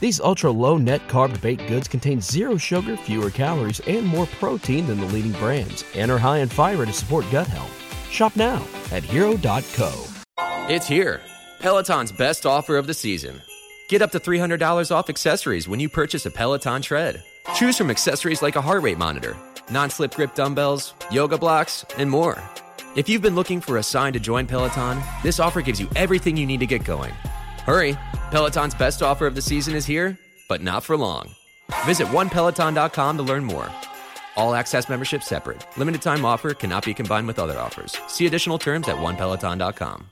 These ultra low net carb baked goods contain zero sugar, fewer calories, and more protein than the leading brands, and are high in fiber to support gut health. Shop now at hero.co. It's here. Peloton's best offer of the season. Get up to $300 off accessories when you purchase a Peloton tread. Choose from accessories like a heart rate monitor, non slip grip dumbbells, yoga blocks, and more. If you've been looking for a sign to join Peloton, this offer gives you everything you need to get going. Hurry! Peloton's best offer of the season is here, but not for long. Visit onepeloton.com to learn more. All access membership separate. Limited time offer cannot be combined with other offers. See additional terms at onepeloton.com.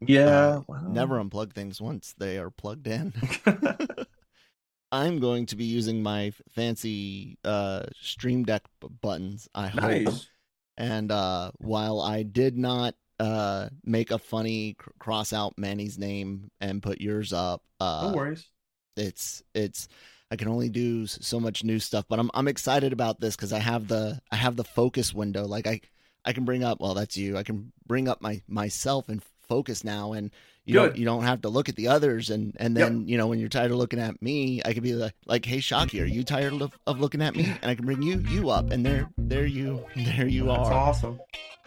Yeah, Uh, Never unplug things once they are plugged in. I'm going to be using my fancy uh, Stream Deck b- buttons. I hope. Nice. And uh, while I did not uh, make a funny cr- cross out Manny's name and put yours up, uh, no worries. it's it's I can only do so much new stuff, but I'm I'm excited about this because I have the I have the focus window. Like I I can bring up well that's you. I can bring up my myself and focus now, and you don't you don't have to look at the others. And and Yep. then you know when you're tired of looking at me, I could be like like Hey Shockey, are you tired of, of looking at me? And I can bring you you up, and there there you there you That's are. awesome.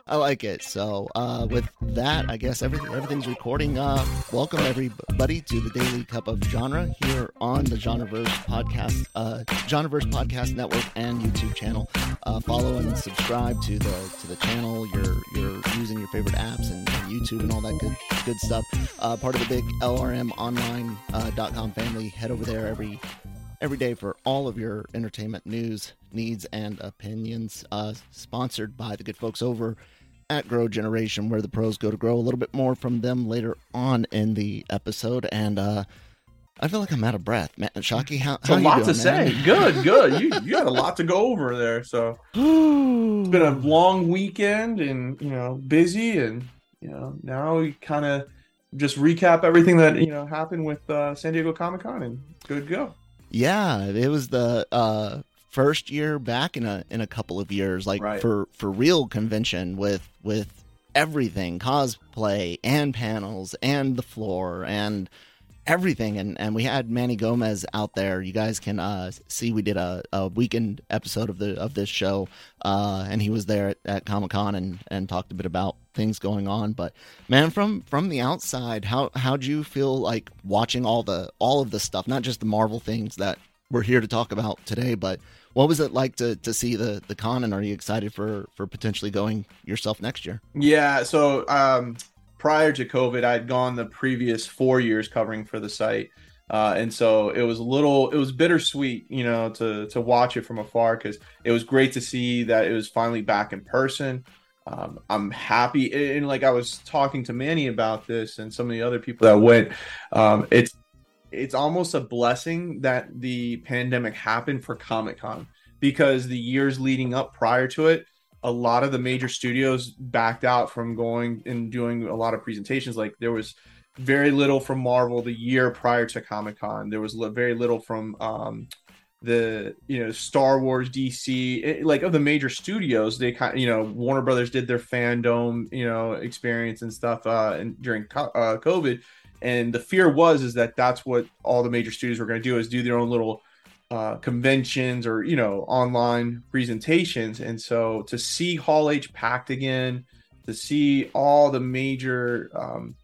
I like it. So uh, with that, I guess everything everything's recording. Uh, welcome everybody to the Daily Cup of Genre here on the Genreverse podcast, uh, Genreverse podcast network and YouTube channel. Uh, follow and subscribe to the to the channel. You're you're using your favorite apps and, and YouTube and all that good good stuff. Uh, part of the big LRMonline.com family. Head over there every every day for all of your entertainment news, needs, and opinions. Uh, sponsored by the good folks over at Grow Generation, where the pros go to grow. A little bit more from them later on in the episode, and uh, I feel like I'm out of breath. Matt Shockey, how, how a lot to doing, say. Good, good. You you had a lot to go over there. So it's been a long weekend and you know busy and you know now we kind of just recap everything that you know happened with uh, San Diego Comic Con and good go. Yeah, it was the uh, first year back in a in a couple of years, like Right. for for real convention with with everything, cosplay and panels and the floor and everything and and we had Manny Gomez out there. You guys can uh see we did a, a weekend episode of the of this show uh and he was there at, at Comic-Con and and talked a bit about things going on but man from from the outside how how'd you feel like watching all the all of the stuff not just the Marvel things that we're here to talk about today but what was it like to to see the the con and are you excited for for potentially going yourself next year Yeah, so um, prior to COVID, I'd gone the previous four years covering for the site, uh, and so it was a little, it was bittersweet, you know, to to watch it from afar because it was great to see that it was finally back in person. Um, I'm happy, and like I was talking to Manny about this and some of the other people that went. Um, it's it's almost a blessing that the pandemic happened for Comic Con because the years leading up prior to it, a lot of the major studios backed out from going and doing a lot of presentations. Like there was very little from Marvel the year prior to Comic Con. There was very little from um, the you know Star Wars, DC, it- like of the major studios. They kind you know Warner Brothers did their fandom you know experience and stuff uh, and during uh, COVID. And the fear was is that that's what all the major studios were going to do is do their own little uh, conventions or you know online presentations. And so to see hall h packed again to see all the major um,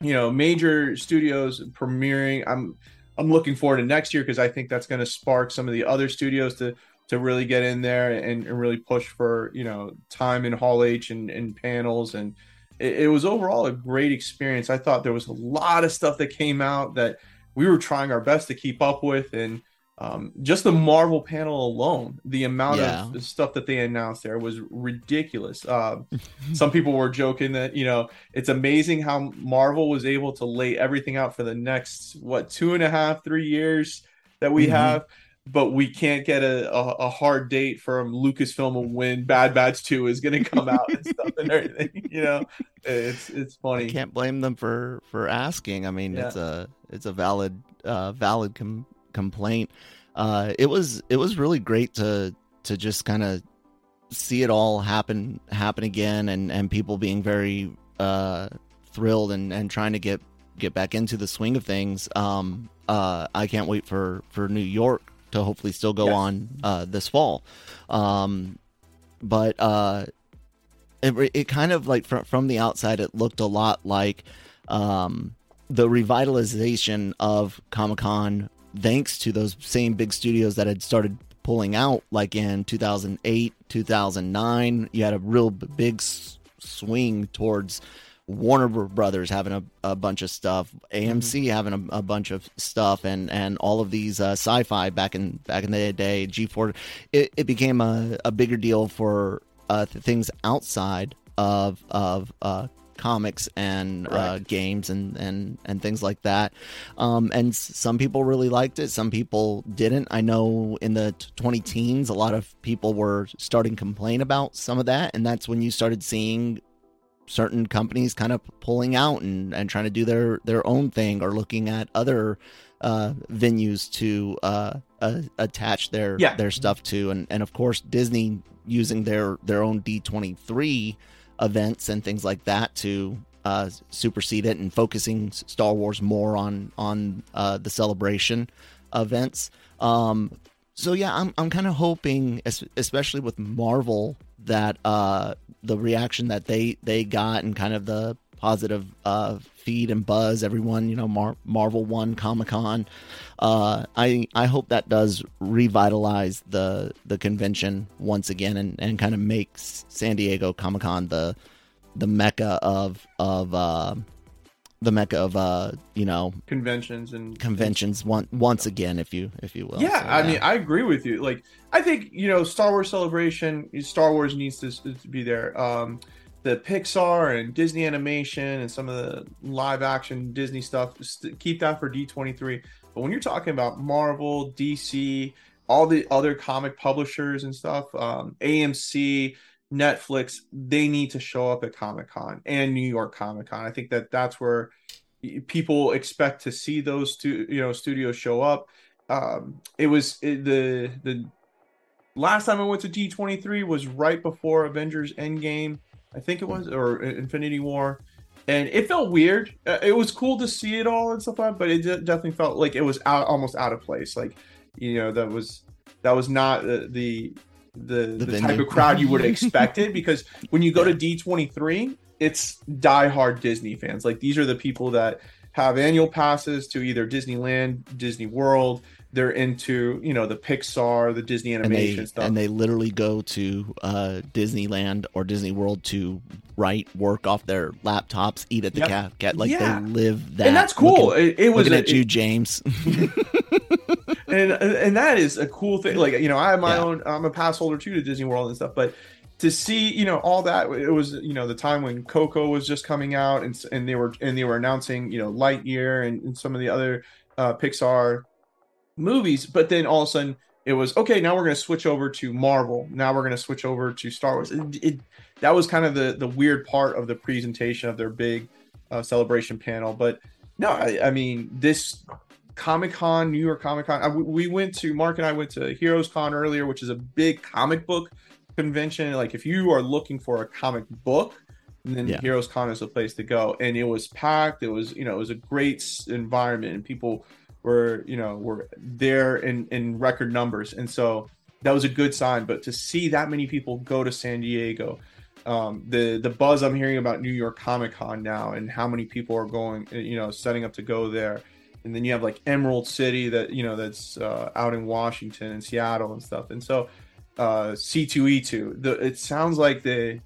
you know major studios premiering i'm i'm looking forward to next year because i think that's going to spark some of the other studios to to really get in there and, and really push for you know time in hall h and, and panels and it, it was overall a great experience i thought there was a lot of stuff that came out that we were trying our best to keep up with and um, just the Marvel panel alone, the amount Yeah. of stuff that they announced there was ridiculous. Um, some people were joking that you know it's amazing how Marvel was able to lay everything out for the next what two and a half, three years that we Mhm. have, but we can't get a, a, a hard date from Lucasfilm of when Bad Batch Two is going to come out and stuff and everything. You know, it's it's I funny. can't blame them for for asking. I mean, Yeah. it's a it's a valid uh, valid com- complaint. Uh, it was it was really great to to just kind of see it all happen happen again, and and people being very uh, thrilled and and trying to get get back into the swing of things. Um, uh, I can't wait for for New York to hopefully still go Yes. on uh, this fall. Um, but uh, it it kind of like from from the outside it looked a lot like um the revitalization of Comic-Con thanks to those same big studios that had started pulling out like in 2008 2009 you had a real big s- swing towards Warner Brothers having a, a bunch of stuff, AMC having a, a bunch of stuff, and and all of these uh, sci-fi back in back in the day, G4, it, it became a, a bigger deal for uh, th- things outside of of uh, comics and uh, games and, and and things like that. Um, and some people really liked it, some people didn't. I know in the 20 teens, a lot of people were starting to complain about some of that, and that's when you started seeing certain companies kind of pulling out and, and trying to do their their own thing or looking at other uh, venues to uh, uh, attach their Yeah. their stuff to and and of course Disney using their their own D23 events and things like that to uh, supersede it and focusing Star Wars more on on uh, the celebration events. Um, so yeah, I'm I'm kind of hoping, especially with Marvel, that uh, the reaction that they they got and kind of the positive uh, feed and buzz, everyone you know, Mar- Marvel won Comic Con. Uh, I I hope that does revitalize the the convention once again and, and kind of makes San Diego Comic Con the the mecca of of uh, the mecca of uh, you know Conventions and conventions one, once again, if you if you will. Yeah, So, I mean, I agree with you. Like, I think you know, Star Wars Celebration, Star Wars needs to, to be there. Um, the Pixar and Disney animation and some of the live action Disney stuff, st- keep that for D twenty three. But when you're talking about Marvel, DC, all the other comic publishers and stuff, um, AMC, Netflix, they need to show up at Comic Con and New York Comic Con. I think that that's where people expect to see those two, you know, studios show up. Um it was it, the the last time i went to d23 was right before avengers endgame i think it was or infinity war. And it felt weird. Uh, it was cool to see it all and stuff like but it de- definitely felt like it was out almost out of place. Like you know that was that was not the the, The the type of crowd you would have expected because when you go to d23 it's diehard disney fans like these are the people that have annual passes to either Disneyland, Disney World. They're into you know the Pixar, the Disney and animation they stuff. and they literally go to uh, Disneyland or Disney World to write work off their laptops, eat at the Yep. cat like Yeah. they live that. and that's cool. Looking, it, it was looking a- at you, James. and and that is a cool thing. Like you know, I have my Yeah. own. I'm a pass holder too to Disney World and stuff. But to see you know all that, it was you know the time when Coco was just coming out and and they were and they were announcing you know Lightyear and, and some of the other uh, Pixar movies. But then all of a sudden it was okay. Now we're going to switch over to Marvel. Now we're going to switch over to Star Wars. It, it that was kind of the the weird part of the presentation of their big uh, celebration panel. But no, I, I mean this Comic Con, New York Comic Con. I- We went to Mark and I went to Heroes Con earlier, which is a big comic book convention. Like if you are looking for a comic book, then Yeah. Heroes Con is the place to go. And it was packed. It was you know it was a great environment, and people were you know were there in in record numbers. And so that was a good sign. But to see that many people go to San Diego. Um, the the buzz I'm hearing about New York Comic Con now and how many people are going, you know, setting up to go there and then you have like Emerald City that you know that's uh, out in Washington and Seattle and stuff. And so uh, C2E2, it sounds like they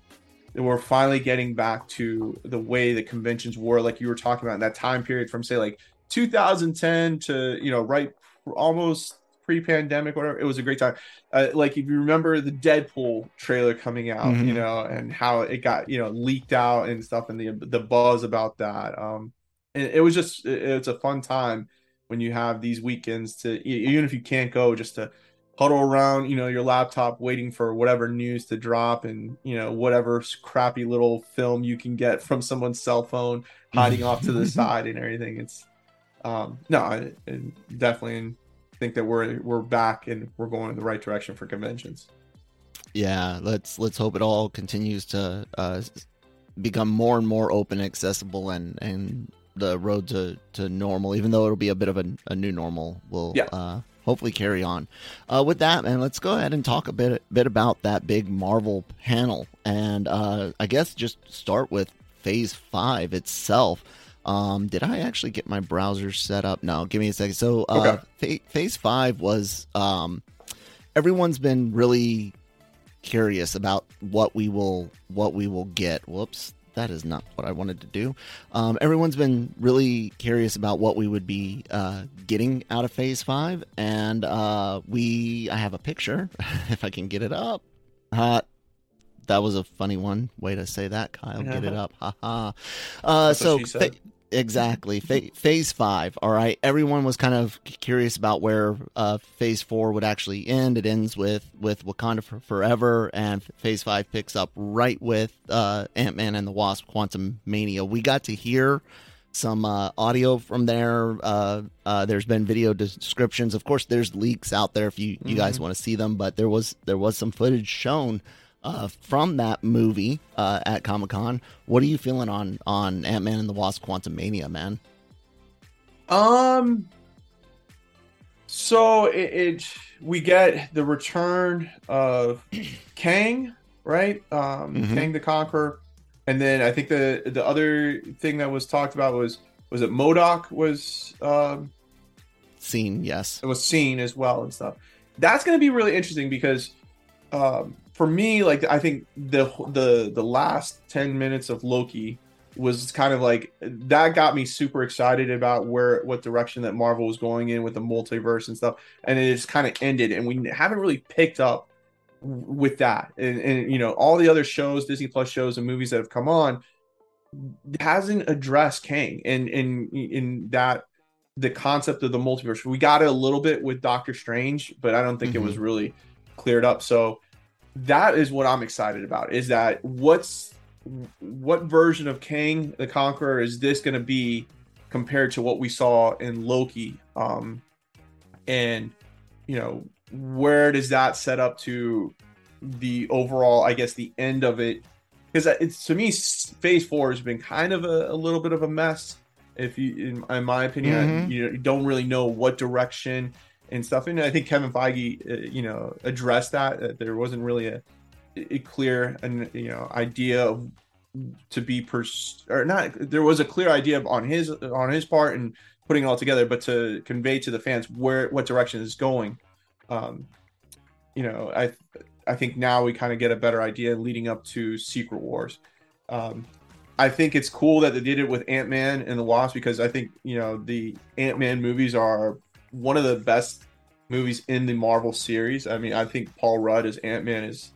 they were finally getting back to the way the conventions were, like you were talking about in that time period from say like 2010 to you know right almost pre-pandemic, whatever. It was a great time. Uh, like if you remember the Deadpool trailer coming out, Mhm. you know, and how it got you know leaked out and stuff, and the the buzz about that. Um, and it was just it- it's a fun time when you have these weekends to even if you can't go, just to huddle around, you know, your laptop waiting for whatever news to drop, and you know whatever crappy little film you can get from someone's cell phone hiding off to the side and everything. It's um no, I, I definitely think that we're we're back and we're going in the right direction for conventions. Yeah, let's let's hope it all continues to uh, become more and more open, accessible, and and the road to to normal. Even though it'll be a bit of a, a new normal, will Yeah. uh, hopefully carry on. Uh, with that, man, let's go ahead and talk a bit bit about that big Marvel panel, and uh, I guess just start with Phase Five itself. Um, did I actually get my browser set up? No, give me a second. So, uh, Fa- Phase Five was um, everyone's been really curious about what we will what we will get. Whoops, that is not what I wanted to do. Um, everyone's been really curious about what we would be uh, getting out of Phase Five, and uh, we I have a picture if I can get it up. Uh, that was a funny one way to say that, Kyle. Get it up, haha. Uh, so fa- exactly Fa- phase five all right everyone was kind of curious about where uh phase four would actually end it ends with with wakanda for forever and phase five picks up right with uh ant-man and the wasp quantumania we got to hear some uh, audio from there. Uh, uh, there's been video descriptions. Of course, there's leaks out there if you, you guys want to see them. But there was there was some footage shown uh, from that movie uh, at Comic Con. What are you feeling on on Ant Man and the Wasp: Quantumania, man? Um. So it, it we get the return of Kang, right? Um, Mhm. Kang the Conqueror, and then I think the the other thing that was talked about was was it MODOK was um Scene, yes. it was seen as well and stuff. That's going to be really interesting because um, for me, like I think the the the last ten minutes of Loki was kind of like that got me super excited about where what direction that Marvel was going in with the multiverse and stuff, and it just kind of ended, and we haven't really picked up with that, and, and you know all the other shows, Disney Plus shows and movies that have come on hasn't addressed Kang and in in that the concept of the multiverse. We got it a little bit with Doctor Strange, but I don't think it was mm-hmm. really cleared up. So that is what I'm excited about. Is that what's what version of Kang the Conqueror is this going to be compared to what we saw in Loki? Um, and you know where does that set up to the overall? I guess the end of it because it's to me Phase Four has been kind of a, a little bit of a mess if you in, in my opinion Mhm. you, know, you don't really know what direction and stuff. And i think kevin feige uh, you know addressed that that there wasn't really a, a clear and you know idea of to be pers- or not there was a clear idea on his on his part and putting it all together but to convey to the fans where what direction is going. Um you know i i think now we kind of get a better idea leading up to secret wars. Um I think it's cool that they did it with Ant Man and the Wasp because I think you know the Ant Man movies are one of the best movies in the Marvel series. I mean, I think Paul Rudd as Ant Man is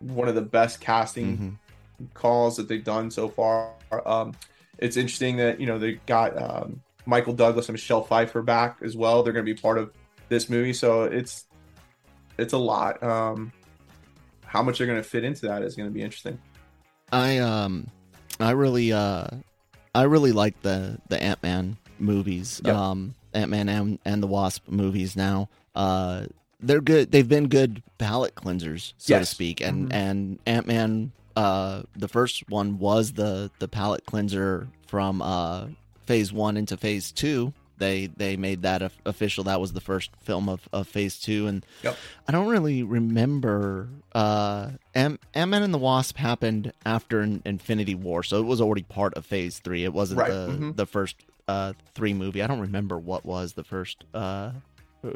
one of the best casting Mhm. calls that they've done so far. Um, it's interesting that you know they got um, Michael Douglas and Michelle Pfeiffer back as well. They're going to be part of this movie, so it's it's a lot. Um, how much they're going to fit into that is going to be interesting. I um I really uh I really like the the Ant Man movies. Yep. Um Ant Man and, and the Wasp movies now. Uh they're good they've been good palate cleansers, so to speak. And Mhm. and Ant Man uh the first one was the the palate cleanser from uh phase one into phase two. They they made that of- official. That was the first film of, of phase two, and Yep. I don't really remember. Uh, Ant Man and the Wasp happened after Infinity War, so it was already part of Phase Three. It wasn't Right, the mhm. the first uh three movie. I don't remember what was the first uh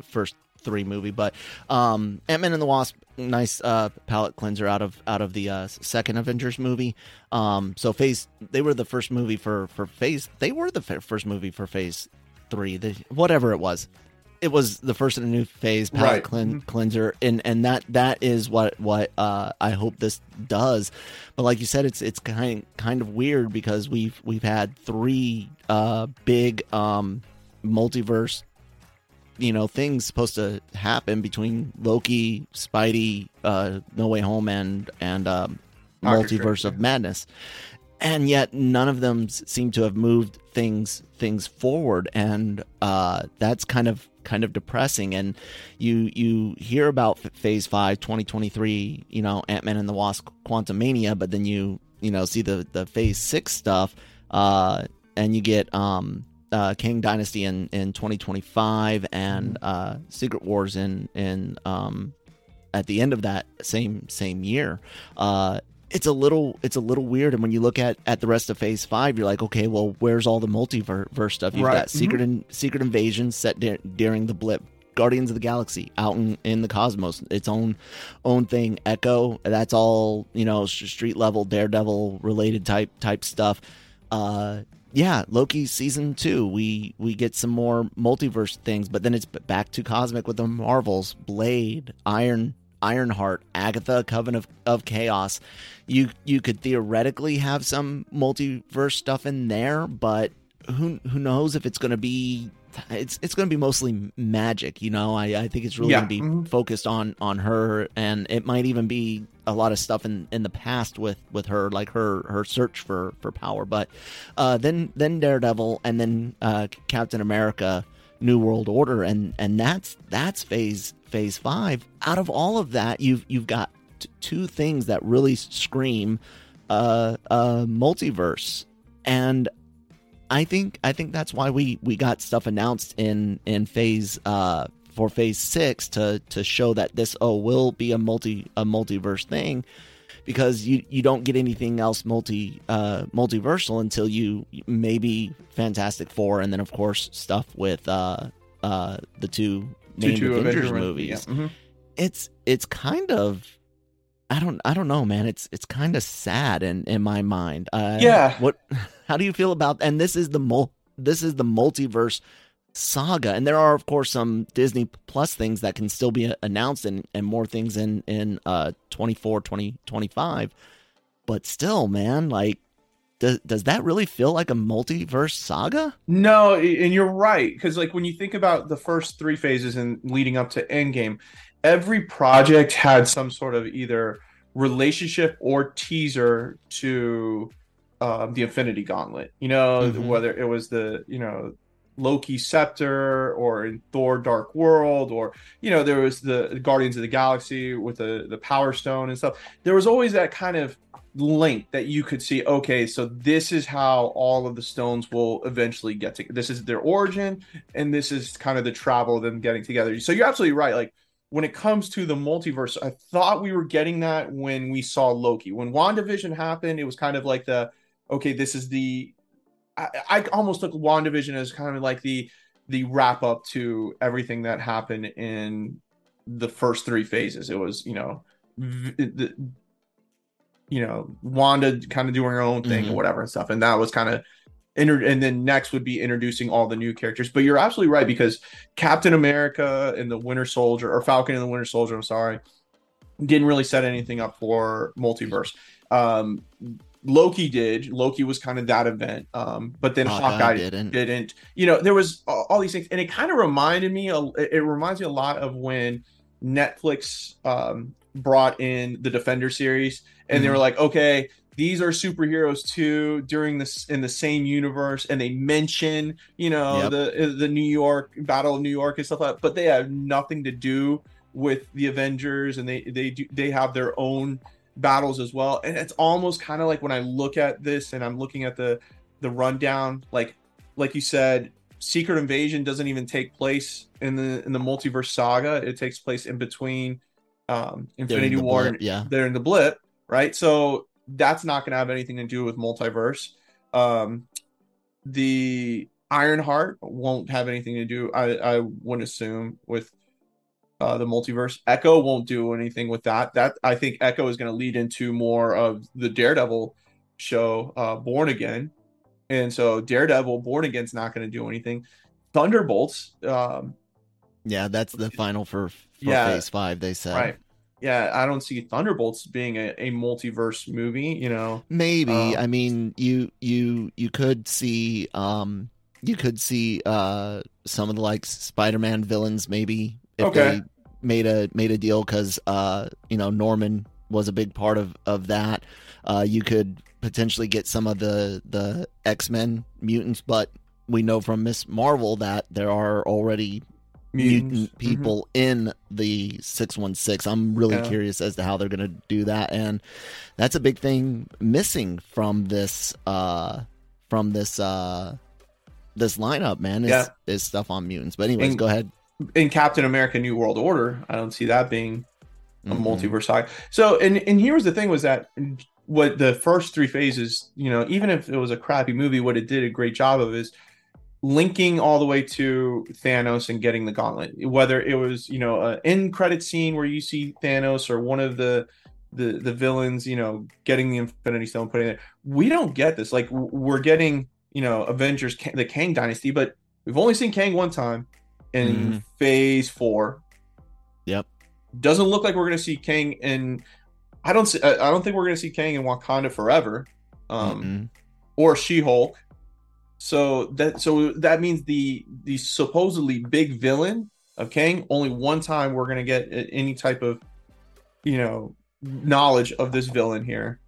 first three movie, but um, Ant Man and the Wasp, nice uh palette cleanser out of out of the uh, second Avengers movie. Um, so Phase they were the first movie for for Phase. They were the first movie for Phase Three. The, whatever it was it was the first in a new phase palette Right. clean, Mhm. cleanser and and that that is what what uh i hope this does but like you said it's it's kind kind of weird because we've we've had three uh big um multiverse you know things supposed to happen between loki spidey uh no way home and and um multiverse of madness and yet none of them seem to have moved things things forward and uh that's kind of kind of depressing. And you you hear about phase 5 2023 you know ant-man and the wasp quantumania but then you you know see the the phase 6 stuff uh and you get um uh kang dynasty in in 2025 and uh secret wars in in um at the end of that same same year. Uh it's a little it's a little weird. And when you look at at the rest of phase five you're like okay well where's all the multiverse stuff? You've Right. got secret in, secret invasion set dur- during the blip. Guardians of the galaxy out in, in the cosmos its own own thing. Echo that's all you know street level daredevil related type type stuff. Uh yeah loki season two we we get some more multiverse things but then it's back to cosmic with the marvels blade iron ironheart agatha coven of, of chaos you you could theoretically have some multiverse stuff in there but who who knows if it's going to be it's it's going to be mostly magic you know i i think it's really Yeah. going to be Mhm. focused on on her and it might even be a lot of stuff in in the past with with her like her her search for for power but uh then then daredevil and then uh captain america new world order and and that's that's phase phase 5 out of all of that you've you've got t- two things that really scream uh uh multiverse. And I think I think that's why we we got stuff announced in in phase uh for phase six to to show that this oh will be a multi a multiverse thing because you you don't get anything else multi uh multiversal until you maybe Fantastic Four and then of course stuff with uh uh the two named Two- two Avengers Avenger- movies yeah, mhm. it's it's kind of I don't I don't know, man. It's it's kind of sad in in my mind. Uh, Yeah. What? How do you feel about? And this is the mul this is the multiverse saga, and there are of course some Disney Plus things that can still be announced, and and more things in in uh 24, 20, 25. But still, man, like. Does, does that really feel like a multiverse saga? No, and you're right because like when you think about the first three phases and leading up to Endgame, every project had some sort of either relationship or teaser to um, the Infinity Gauntlet. You know, Mhm. whether it was the you know Loki scepter or in Thor Dark World or you know there was the Guardians of the Galaxy with the the Power Stone and stuff. There was always that kind of link that you could see okay so this is how all of the stones will eventually get to this is their origin and this is kind of the travel of them getting together. So you're absolutely right. Like when it comes to the multiverse i thought we were getting that when we saw loki. When wandavision happened it was kind of like the okay this is the i, I almost took wandavision as kind of like the the wrap up to everything that happened in the first three phases it was you know the you know Wanda kind of doing her own thing Mhm. or whatever and stuff, and that was kind of inter- and then next would be introducing all the new characters. But you're absolutely right because Captain America and the Winter Soldier or Falcon and the Winter Soldier, I'm sorry, didn't really set anything up for multiverse. Um, Loki did. Loki was kind of that event, um, but then Hawkeye Hawkeye didn't. didn't. You know, there was all, all these things, and it kind of reminded me. It reminds me a lot of when Netflix um, brought in the Defender series, and they Mm-hmm. were like, okay, these are superheroes too during this in the same universe, and they mention, you know, Yep. the the New York Battle of New York and stuff like that, but they have nothing to do with the Avengers, and they they do they have their own battles as well, and it's almost kind of like when I look at this and I'm looking at the the rundown, like like you said, Secret Invasion doesn't even take place in the in the multiverse saga. It takes place in between um Infinity the War blip, and yeah. they're in the blip, right? So that's not going to have anything to do with multiverse. Um the Ironheart won't have anything to do I I wouldn't assume with uh, the multiverse. Echo won't do anything with that. That I think Echo is going to lead into more of the Daredevil show, uh, Born Again, and so Daredevil Born Again's not going to do anything. Thunderbolts, um, Yeah, that's the final for, for Yeah. Phase Five. They said right. Yeah, I don't see Thunderbolts being a, a multiverse movie. You know, maybe. Um, I mean, you you you could see um you could see uh some of the like Spider-Man villains maybe if Okay. they made a made a deal because uh you know Norman was a big part of of that. Uh, you could potentially get some of the the X Men mutants, but we know from Miss Marvel that there are already Mutants. mutant people in the 616 i'm really Yeah. curious as to how they're going to do that and that's a big thing missing from this uh from this uh this lineup man is, Yeah. is stuff on mutants but anyways And- go ahead in Captain America: New World Order. I don't see that being a Mhm. multiverse side. So, and and here was the thing was that what the first three phases, you know, even if it was a crappy movie, what it did a great job of is linking all the way to Thanos and getting the gauntlet. Whether it was, you know, an end credit scene where you see Thanos or one of the the the villains, you know, getting the Infinity Stone, putting it. We don't get this. Like we're getting, you know, Avengers, the Kang Dynasty, but we've only seen Kang one time in Mhm. Phase Four. Yep. Doesn't look like we're going to see Kang in. I don't. See, I don't think we're going to see Kang in Wakanda forever, um, Mm-mm. or She Hulk. So that so that means the the supposedly big villain of Kang only one time we're going to get any type of, you know, knowledge of this villain here.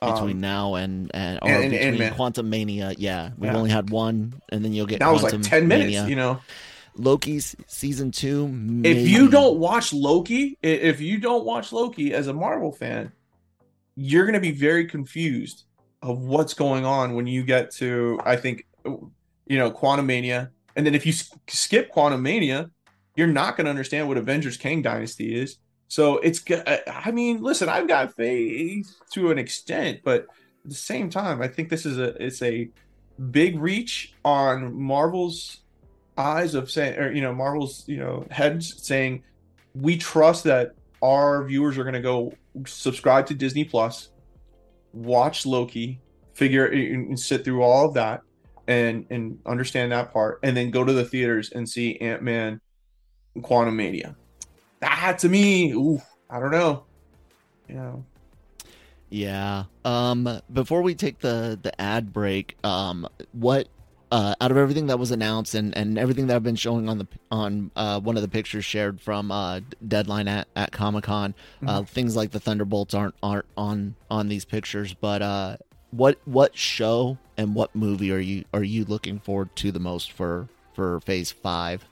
between Um, now and and or and- and between Ant-Man. quantumania yeah we've Yeah. only had one and then you'll get that was like ten minutes. Mania. You know, loki's season two if you don't watch Loki, if you don't watch Loki as a Marvel fan, you're going to be very confused of what's going on when you get to, I think, you know, Quantumania. And then if you skip Quantumania, you're not going to understand what Avengers Kang Dynasty is. So it's, I mean, listen, I've got faith to an extent, but at the same time, I think this is a, it's a big reach on Marvel's eyes of saying, or, you know, Marvel's, you know, heads saying, we trust that our viewers are going to go subscribe to Disney Plus, watch Loki, figure and sit through all of that and and understand that part, and then go to the theaters and see Ant Man, Quantumania. That to me, ooh, I don't know. You know, Yeah. Um before we take the the ad break, um what uh out of everything that was announced and and everything that I've been showing on the on uh one of the pictures shared from uh Deadline at at Comic-Con, uh things like the Thunderbolts aren't aren't on on these pictures, but uh what what show and what movie are you are you looking forward to the most for for phase 5?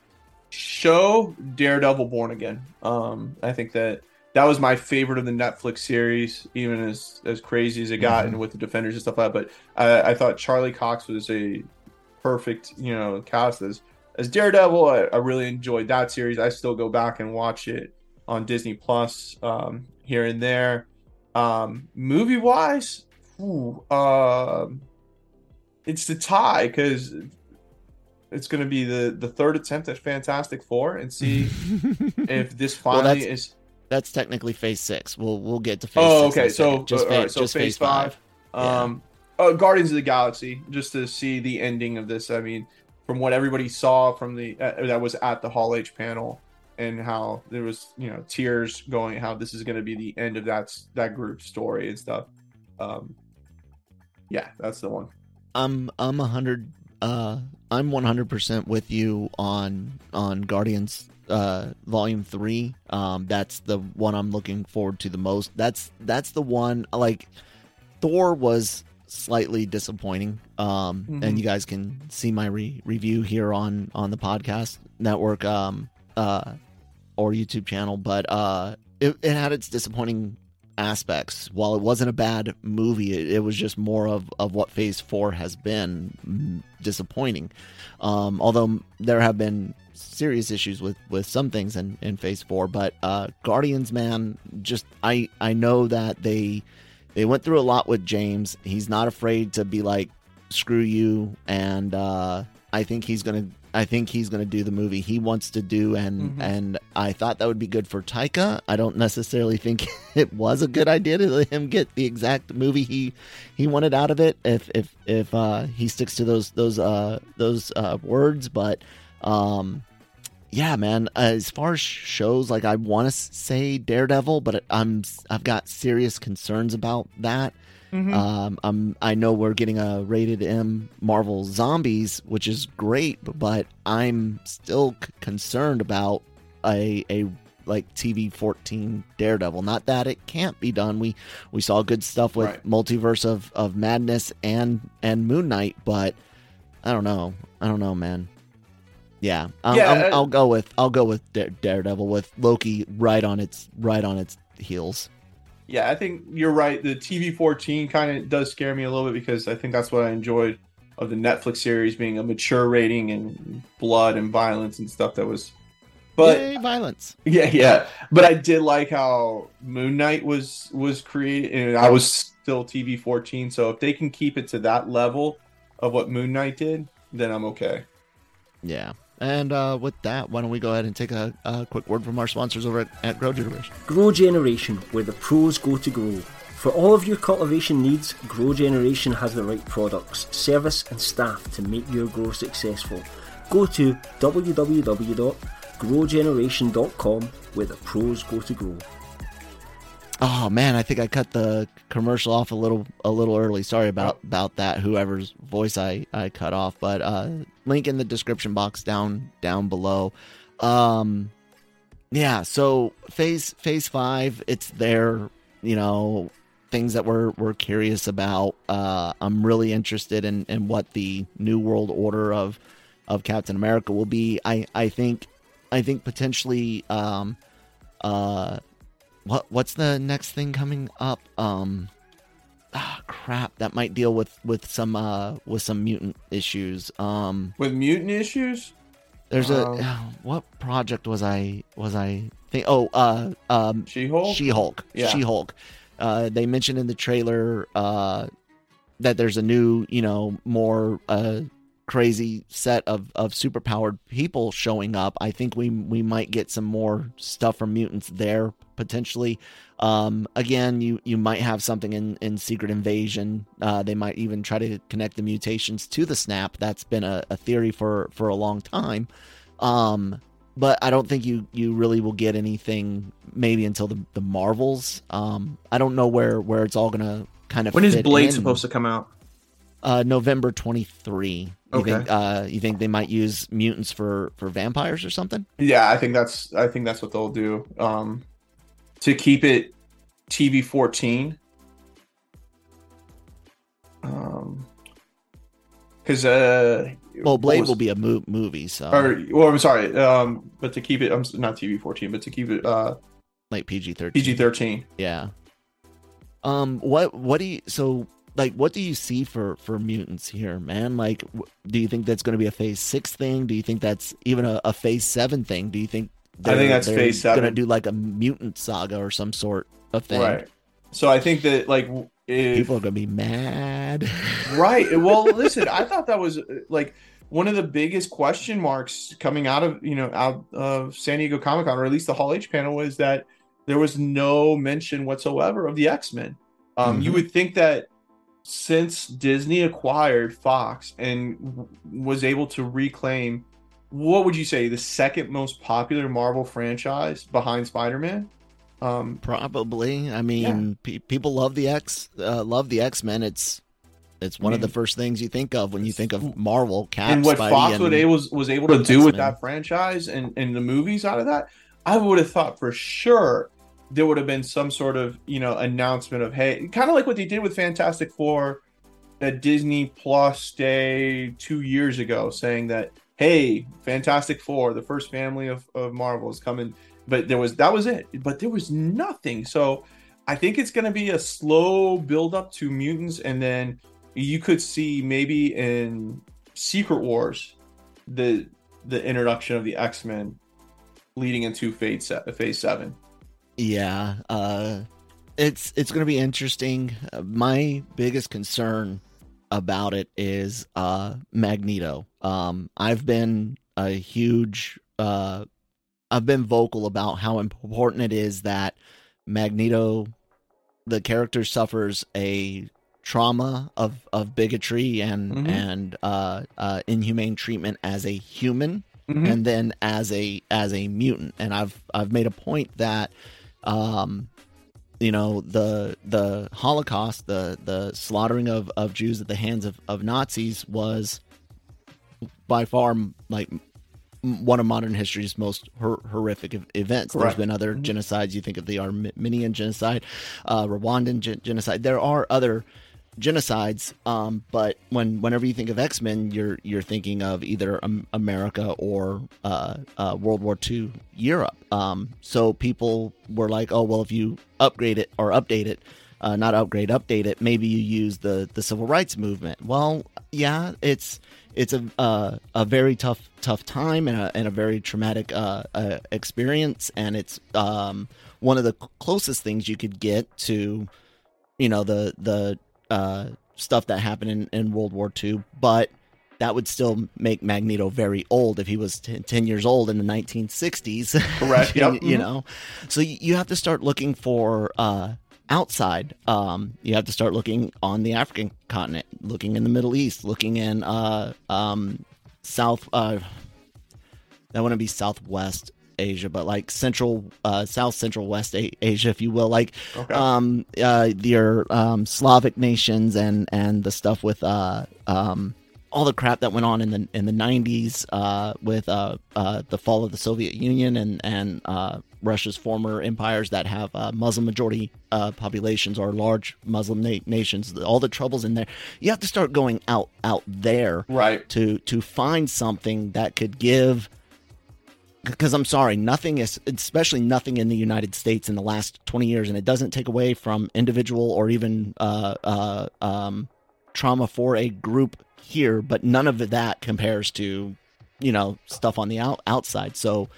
show Daredevil Born Again. Um, I think that that was my favorite of the Netflix series, even as as crazy as it got, and with the Defenders and stuff like that. But I, I thought Charlie Cox was a perfect, you know, cast as as Daredevil. I, I really enjoyed that series. I still go back and watch it on Disney Plus um, here and there. Um, movie wise, um, it's the tie because it's going to be the the third attempt at Fantastic Four and see if this Well, finally that's- is. That's technically phase 6. We'll we'll get to phase Oh, 6 in a okay. So, just uh, phase, alright, so just phase phase five. 5. Um, uh, Guardians of the Galaxy, just to see the ending of this. I mean, from what everybody saw from the uh, that was at the Hall H panel, and how there was you know tears going, how this is going to be the end of that that group story and stuff. Um, yeah, that's the one. I'm I'm a hundred. Uh, I'm one hundred percent with you on on Guardians uh volume three um that's the one i'm looking forward to the most that's that's the one like thor was slightly disappointing um Mhm. and you guys can see my re- review here on on the podcast network um uh or youtube channel but uh it, it had its disappointing aspects while it wasn't a bad movie it, it was just more of of what phase four has been disappointing um although there have been serious issues with with some things in in phase four but uh guardians man just i i know that they they went through a lot with james he's not afraid to be like screw you and uh i think he's gonna i think he's gonna do the movie he wants to do and Mhm. and i thought that would be good for taika i don't necessarily think it was a good idea to let him get the exact movie he he wanted out of it if if if uh he sticks to those those uh those uh words but um yeah, man. As far as shows, like I want to say Daredevil, but I'm I've got serious concerns about that. Mhm. Um, I'm I know we're getting a rated M Marvel Zombies, which is great, but I'm still c- concerned about a a like TV 14 Daredevil. Not that it can't be done. We we saw good stuff with Right. Multiverse of of Madness and and Moon Knight, but I don't know. I don't know, man. Yeah, I'll, Yeah, I'll, uh, I'll go with I'll go with Daredevil with Loki right on its right on its heels. Yeah, I think you're right. The TV 14 kind of does scare me a little bit because I think that's what I enjoyed of the Netflix series being a mature rating and blood and violence and stuff that was. But Yay, violence. yeah, yeah. But I did like how Moon Knight was was created, and I was still TV 14. So if they can keep it to that level of what Moon Knight did, then I'm okay. Yeah. And uh, with that, why don't we go ahead and take a, a quick word from our sponsors over at, at Grow Generation? Grow Generation, where the pros go to grow. For all of your cultivation needs, Grow Generation has the right products, service, and staff to make your grow successful. Go to www.growgeneration.com, where the pros go to grow. Oh man, I think I cut the commercial off a little a little early. Sorry about about that. Whoever's voice I I cut off, but uh, link in the description box down down below. Um, yeah. So phase phase five, it's there. You know, things that we're we're curious about. Uh, I'm really interested in in what the new world order of of Captain America will be. I I think I think potentially um uh what what's the next thing coming up? Um ah crap. That might deal with with some uh with some mutant issues. Um With mutant issues, there's a Um, what project was i was i think oh uh um She-Hulk. she-hulk. Yeah. she-hulk. Uh they mentioned in the trailer uh that there's a new you know more uh crazy set of of superpowered people showing up i think we we might get some more stuff from mutants there potentially um again you you might have something in in secret invasion uh they might even try to connect the mutations to the snap that's been a, a theory for for a long time um but I don't think you you really will get anything maybe until the, the Marvels. Um, I don't know where where it's all gonna kind of When is Blade in. supposed to come out? Uh, November twenty three. You Okay. think uh you think they might use mutants for for vampires or something? Yeah, I think that's I think that's what they'll do. Um to keep it TV 14. Um cuz uh Well, Blade was- will be a mo- movie, so or well, I'm sorry. Um but to keep it I'm not TV 14, but to keep it uh like PG thirteen. PG 13. Yeah. Um. What What do you so like? What do you see for for mutants here, man? Like, do you think that's going to be a Phase Six thing? Do you think that's even a, a Phase Seven thing? Do you think? I think that's Phase seven Going to do like a mutant saga or some sort of thing. Right. So I think that like if People are going to be mad. right well listen i thought that was uh, like one of the biggest question marks coming out of you know out of san diego comic-con or at least the hall h panel was that there was no mention whatsoever of the x-men um, you Mhm. would think that since disney acquired fox and was able to reclaim what would you say the second most popular marvel franchise behind spider-man um, Probably. I mean, pe- people love the X. Uh, love the X Men. It's it's one of the first things you think of when you think of Marvel. Cap, and what Spidey, Fox and- was was able to do with X-Men. that franchise and, and the movies out of that, I would have thought for sure there would have been some sort of you know announcement of hey, kind of like what they did with Fantastic Four at Disney Plus Day two years ago, saying that hey, Fantastic Four, the first family of, of Marvel is coming, but there was that was it, but there was nothing. So I think it's going to be a slow build up to mutants, and then you could see maybe in Secret Wars the the introduction of the X Men leading into Phase Phase Seven. Yeah, uh, it's it's going to be interesting. Uh, my biggest concern about it is uh, Magneto. Um, I've been a huge, uh, I've been vocal about how important it is that Magneto, the character, suffers a trauma of of bigotry and Mhm. and uh, uh, inhumane treatment as a human Mhm. and then as a as a mutant. And I've I've made a point that um you know the the holocaust the the slaughtering of of jews at the hands of of nazis was by far like one of modern history's most hor- horrific ev- events. There's been other genocides. You think of the armenian genocide uh rwandan gen- genocide. There are other genocides um but when whenever you think of x-men you're you're thinking of either america or uh, uh world war ii europe. Um so people were like oh well if you upgrade it or update it uh, not upgrade update it maybe you use the the civil rights movement. Well yeah it's it's a uh, a very tough tough time and a, and a very traumatic uh, uh, experience and it's um one of the closest things you could get to you know the the uh, stuff that happened in, in World War II, but that would still make Magneto very old if he was 10, 10 years old in the 1960s. Correct, you, yep, you mhm. know, so you you have to start looking for uh, outside. Um, you have to start looking on the African continent, looking in the Middle East, looking in uh, um, South. Uh, that wouldn't be Southwest Asia, but like Central, uh, South Central West A- Asia, if you will, like Okay. um, uh, your um, Slavic nations and and the stuff with uh, um, all the crap that went on in the in the '90s uh, with uh, uh, the fall of the Soviet Union and and uh, Russia's former empires that have uh, Muslim majority uh, populations or large Muslim na- nations. All the troubles in there. You have to start going out out there Right. to to find something that could give because I'm sorry, nothing is, especially nothing in the United States in the last 20 years, and it doesn't take away from individual or even uh, uh, um, trauma for a group here, but none of that compares to, you know, stuff on the out, outside. So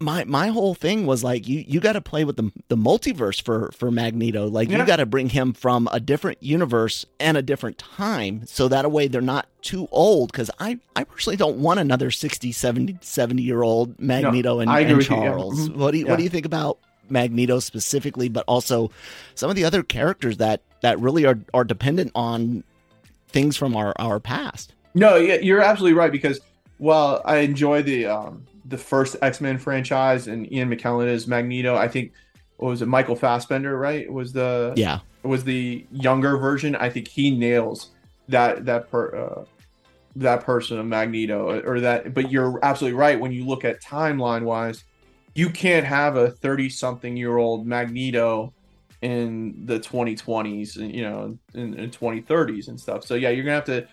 my my whole thing was like you you got to play with the the multiverse for for Magneto. Like you got to bring him from a different universe and a different time so that way they're not too old cuz I I personally don't want another 60 70 70 year old Magneto and, I agree and with you, yeah. Charles. Mhm. What do you Yeah. what do you think about Magneto specifically but also some of the other characters that that really are are dependent on things from our our past? No, yeah, you're absolutely right because while I enjoy the um, the first X Men franchise and Ian McKellen is Magneto, I think what was it Michael Fassbender, right? Was the Yeah. was the younger version. I think he nails that that per uh, that person of Magneto or that. But you're absolutely right when you look at timeline wise, you can't have a thirty something year old Magneto in the 2020s and you know in, in 2030s and stuff. So yeah, you're gonna have to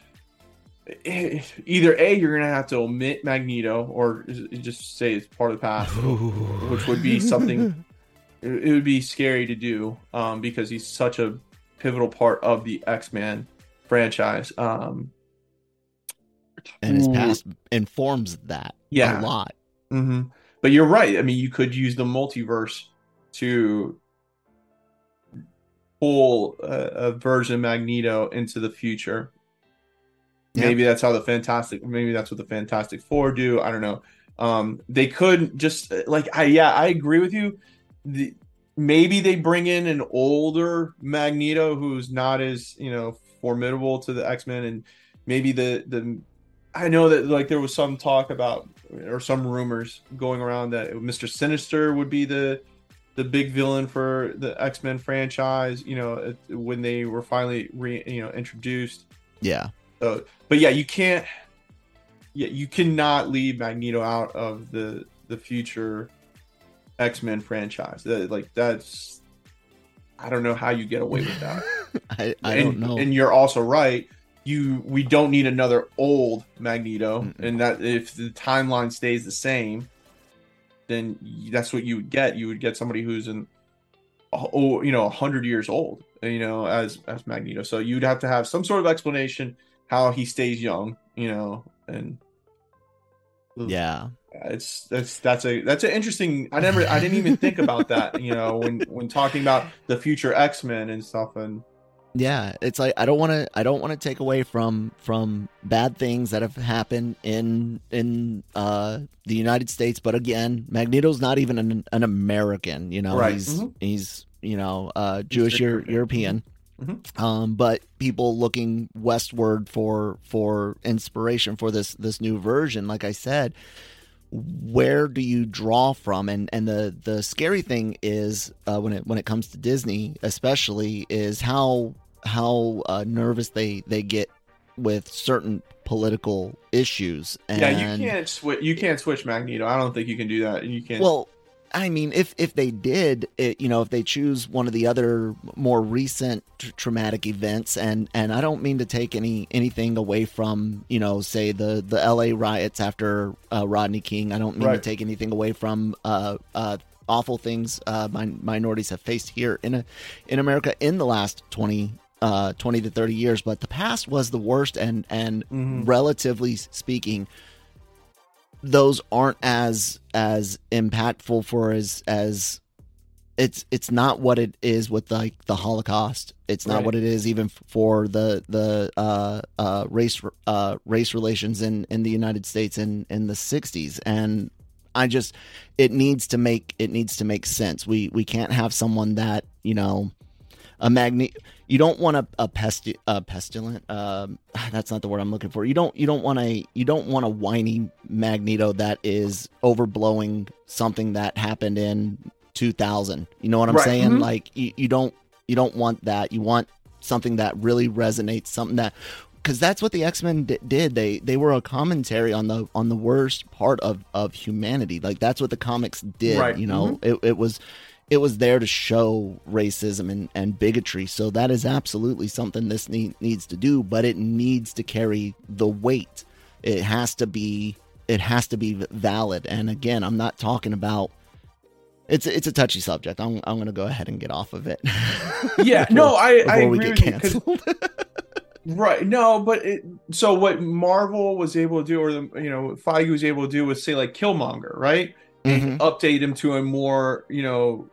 either a you're gonna have to omit Magneto or just say it's part of the past, which would be something it it would be scary to do um, because he's such a pivotal part of the X-Men franchise. Um, And his past informs that Yeah. a lot. hmm But you're right. I mean, you could use the multiverse to pull a, a version of Magneto into the future. Yeah. Maybe that's how the Fantastic. Maybe that's what the Fantastic Four do. I don't know. Um, they could just like I yeah I agree with you. The, maybe they bring in an older Magneto who's not as you know formidable to the X Men, and maybe the the I know that like there was some talk about or some rumors going around that Mister Sinister would be the the big villain for the X Men franchise. You know when they were finally re, you know introduced. Yeah. So, but yeah, you can't. Yeah, you cannot leave Magneto out of the the future X Men franchise. That, like that's, I don't know how you get away with that. I, I and, don't know. And you're also right. You we don't need another old Magneto, Mm-mm. and that if the timeline stays the same, then that's what you would get. You would get somebody who's in, oh, you know, hundred years old, you know, as as Magneto. So you'd have to have some sort of explanation how he stays young, you know, and yeah. it's that's that's a that's an interesting. I never I didn't even think about that, you know, when when talking about the future X Men and stuff, and Yeah, it's like I don't want to I don't want to take away from from bad things that have happened in in uh the United States, but again, Magneto's not even an, an American, you know. Right. He's Mhm. he's, you know, uh Jewish Euro- European. Mhm. Um, but people looking westward for for inspiration for this this new version, like I said, where do you draw from? And and the the scary thing is uh, when it when it comes to Disney, especially, is how how uh, nervous they they get with certain political issues. And, yeah, you can't switch. You can't switch Magneto. I don't think you can do that. You can't. Well, I mean, if if they did, it, you know, if they choose one of the other more recent tr- traumatic events, and and I don't mean to take any anything away from you know, say the the L.A. riots after uh, Rodney King. I don't mean to take anything away from uh, uh, awful things uh, min- minorities have faced here in a, in America in the last twenty. Uh, 20 to 30 years but the past was the worst and and relatively speaking those aren't as as impactful for as as it's it's not what it is with like the Holocaust. It's not Right. what it is even for the the uh, uh, race uh, race relations in in the United States in in the '60s. And I just it needs to make it needs to make sense. We we can't have someone that you know a magni you don't want a, a pesti- a pestilent um that's not the word i'm looking for. You don't you don't want a you don't want a whiny magneto that is overblowing something that happened in 2000 you know what i'm Right. saying? Mhm. like you, you don't you don't want that. You want something that really resonates something that because that's what the x-men d- did. They they were a commentary on the on the worst part of of humanity. Like that's what the comics did Right. you know? It, it was it was there to show racism and, and bigotry. So that is absolutely something this need, needs to do, but it needs to carry the weight. It has to be it has to be valid. And again, I'm not talking about it's it's a touchy subject. I'm I'm going to go ahead and get off of it. yeah, Before- no, I, I agree get with you 'cause- canceled. Right. No, but it, so what Marvel was able to do, or the you know Feige was able to do, was say like Killmonger, right? And Mhm. update him to a more you know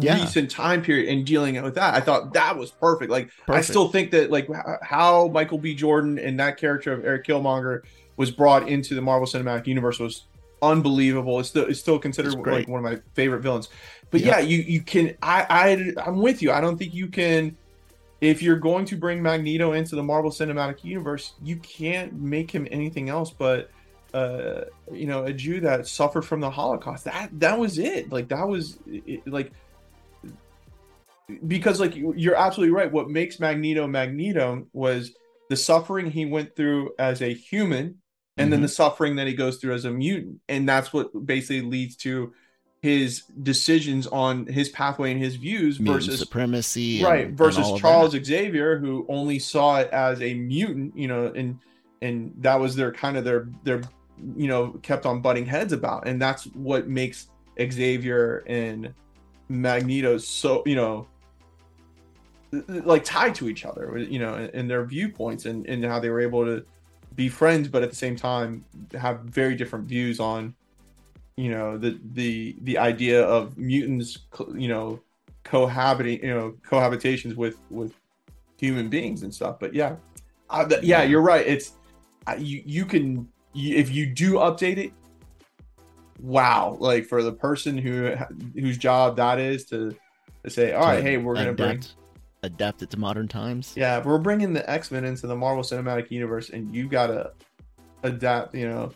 Yeah. recent time period and dealing with that. I thought that was perfect. Like I still think that like how Michael B. Jordan and that character of Eric Killmonger was brought into the Marvel Cinematic Universe was unbelievable. It's still it's still considered It's like one of my favorite villains. But Yeah. yeah, you you can I I I'm with you. I don't think you can if you're going to bring Magneto into the Marvel Cinematic Universe, you can't make him anything else but uh you know a Jew that suffered from the Holocaust. That that was it. Like that was it, like because like you- you're absolutely right. What makes Magneto Magneto was the suffering he went through as a human, and then mm-hmm. the suffering that he goes through as a mutant, and that's what basically leads to his decisions on his pathway and his views Mutant versus supremacy, right and- versus and Charles that. Xavier who only saw it as a mutant you know and and that was their kind of their their you know kept on butting heads about and that's what makes Xavier and Magneto so you know like tied to each other you know in, in their viewpoints and and how they were able to be friends but at the same time have very different views on you know the the the idea of mutants you know cohabiting you know cohabitations with with human beings and stuff. But yeah th- yeah you're right. It's you you can you, if you do update it wow. Like for the person who whose job that is to, to say all right hey we're gonna bring adapt, it to modern times. yeah we're bringing the x-men into the marvel cinematic universe and you gotta adapt you know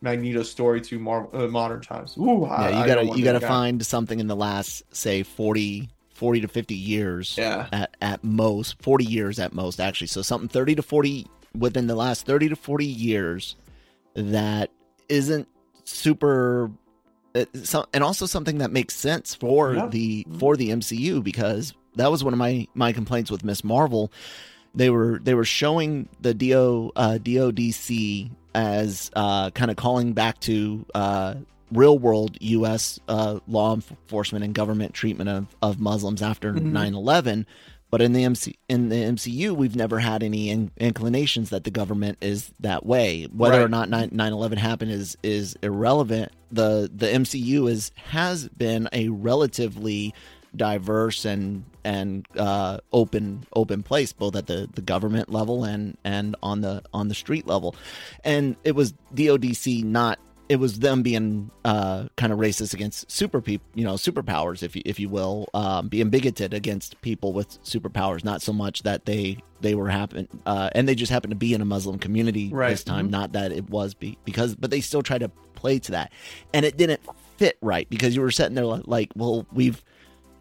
magneto's story to Marvel, uh, modern times Ooh, I- yeah, you gotta you gotta guy. find something in the last say 40, 40 to fifty years. Yeah. At at most forty years at most actually. So something thirty to forty within the last thirty to forty years that isn't super. uh, So, and also something that makes sense for Yeah. the for the MCU because that was one of my my complaints with Miss Marvel. They were they were showing the Do uh, DODC as uh, kind of calling back to uh, real world U.S. Uh, law enforcement and government treatment of, of Muslims after Mhm. 9/11. But in the MC in the MCU, we've never had any in- inclinations that the government is that way. Whether or Right. not 9 11 happened is is irrelevant. The the MCU is has been a relatively diverse and and uh, open open place both at the, the government level and and on the on the street level and it was DODC not it was them being uh, kind of racist against super people, you know, superpowers, if you, if you will, um, being bigoted against people with superpowers. Not so much that they they were happen, uh, and they just happened to be in a Muslim community Right. this time. Mhm. Not that it was be, because, but they still tried to play to that, and it didn't fit right because you were sitting there li- like, well, we've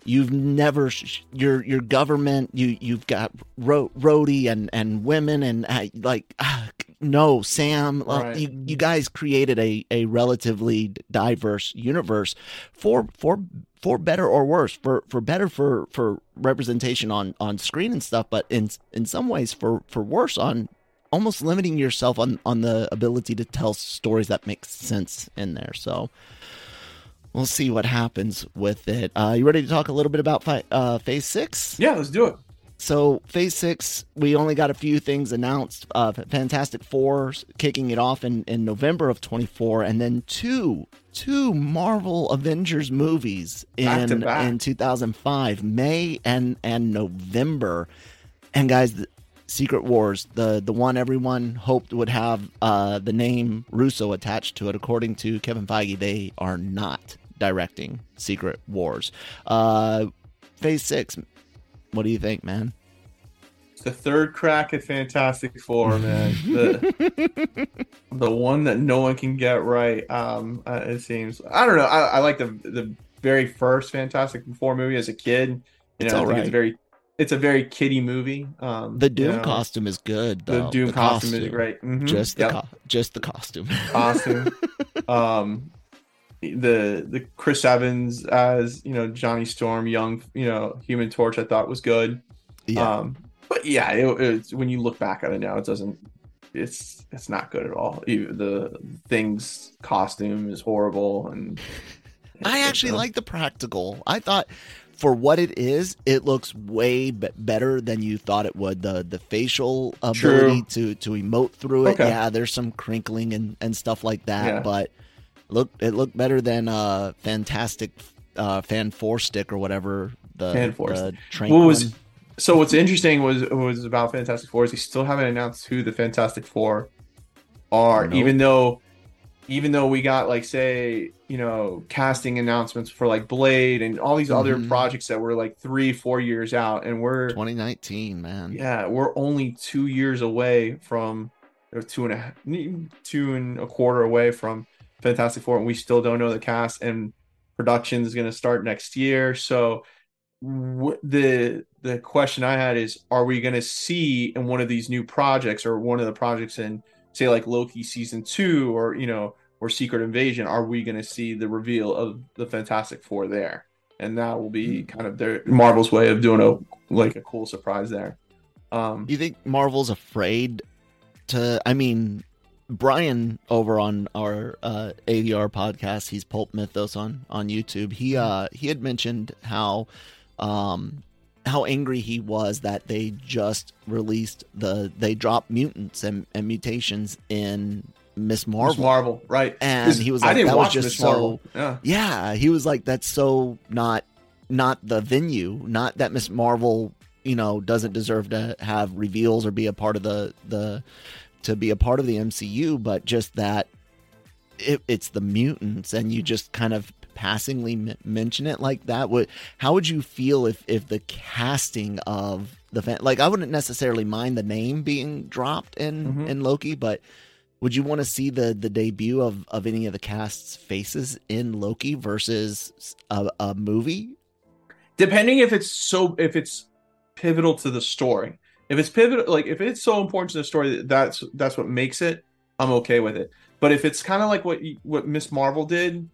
you've never sh- your your government you you've got ro- Rhodey and and women and uh, like ah, no sam uh, Right. you you guys created a a relatively diverse universe for for for better or worse for for better for for representation on on screen and stuff but in in some ways for for worse on almost limiting yourself on on the ability to tell stories that make sense in there so we'll see what happens with it. Uh, you ready to talk a little bit about fi- uh, Phase Six? Yeah, let's do it. So Phase Six, we only got a few things announced. Uh, Fantastic Four kicking it off in, in November of 24, and then two two Marvel Avengers movies Back in in 2005, May and and November. And guys, the Secret Wars, the the one everyone hoped would have uh, the name Russo attached to it, according to Kevin Feige, they are not directing Secret Wars. Uh, phase six. What do you think, man? It's the third crack at Fantastic Four, man. The, the one that no one can get right. Um, uh, it seems. I don't know. I, I like the the very first Fantastic Four movie as a kid. You It's know, I all think right. it's very, it's a very kiddie movie. Um, The you Doom know, costume is good. The Though. Doom costume, is great. Mhm. Just the Yep. co- just the costume. costume. um, the the Chris Evans as you know Johnny Storm, young you know Human Torch, I thought was good. yeah. Um, but yeah, it, it's when you look back at it now, it doesn't. It's it's not good at all. Even the thing's costume is horrible, and I actually like the practical. I thought for what it is, it looks way be- better than you thought it would. The the facial ability to to emote through it. Okay. Yeah, there's some crinkling and and stuff like that, Yeah. but look it looked better than uh fantastic uh fan four stick or whatever the Fan the trank What was so? What's interesting was was about Fantastic Four is they still haven't announced who the Fantastic Four are, Nope. even though even though we got like say you know casting announcements for like Blade and all these other Mhm. projects that were like three four years out, and we're 2019, man. yeah we're only two years away from or two and a half two and a quarter away from Fantastic Four, and we still don't know the cast and production is going to start next year. So wh- the the question I had is, are we going to see in one of these new projects or one of the projects in say like Loki season two or you know or Secret Invasion, are we going to see the reveal of the Fantastic Four there? And that will be kind of their Marvel's way of doing a like a cool surprise there. Um, Do You think Marvel's afraid to? I mean, Brian over on our uh, ADR podcast, he's Pulp Mythos on on YouTube. He uh he had mentioned how um how angry he was that they just released the they dropped mutants and, and mutations in Miss Marvel. Miss Marvel, right? And he was I didn't that was watch just Miss so-. Yeah. Yeah, he was like, that's so not not the venue, not that Miss Marvel, you know, doesn't deserve to have reveals or be a part of the the to be a part of the MCU, but just that it, it's the mutants, and you just kind of passingly m- mention it like that. Would how would you feel if if the casting of the fan, like I wouldn't necessarily mind the name being dropped in Mhm. in Loki, but would you want to see the the debut of of any of the cast's faces in Loki versus a, a movie? depending if it's so if it's pivotal to the story if it's pivotal like if it's so important to the story that that's that's what makes it i'm okay with it. But if it's kind of like what what miss marvel did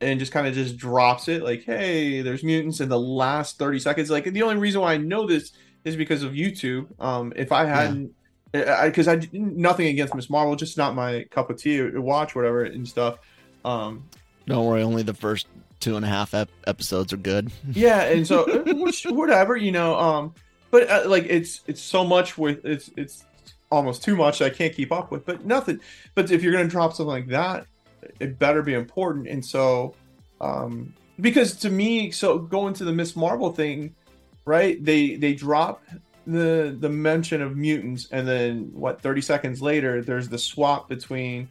and just kind of just drops it like hey there's mutants in the last 30 seconds like the only reason why i know this is because of youtube. Um if i hadn't because I, nothing against miss marvel just not my cup of tea to watch whatever and stuff. Um Don't worry, only the first two and a half ep- episodes are good. yeah and so uh, which, whatever you know um but uh, like it's it's so much with it's it's almost too much i can't keep up with but nothing but if you're gonna drop something like that it better be important and so um because to me so going to the miss marvel thing right they they drop the the mention of mutants and then what 30 seconds later there's the swap between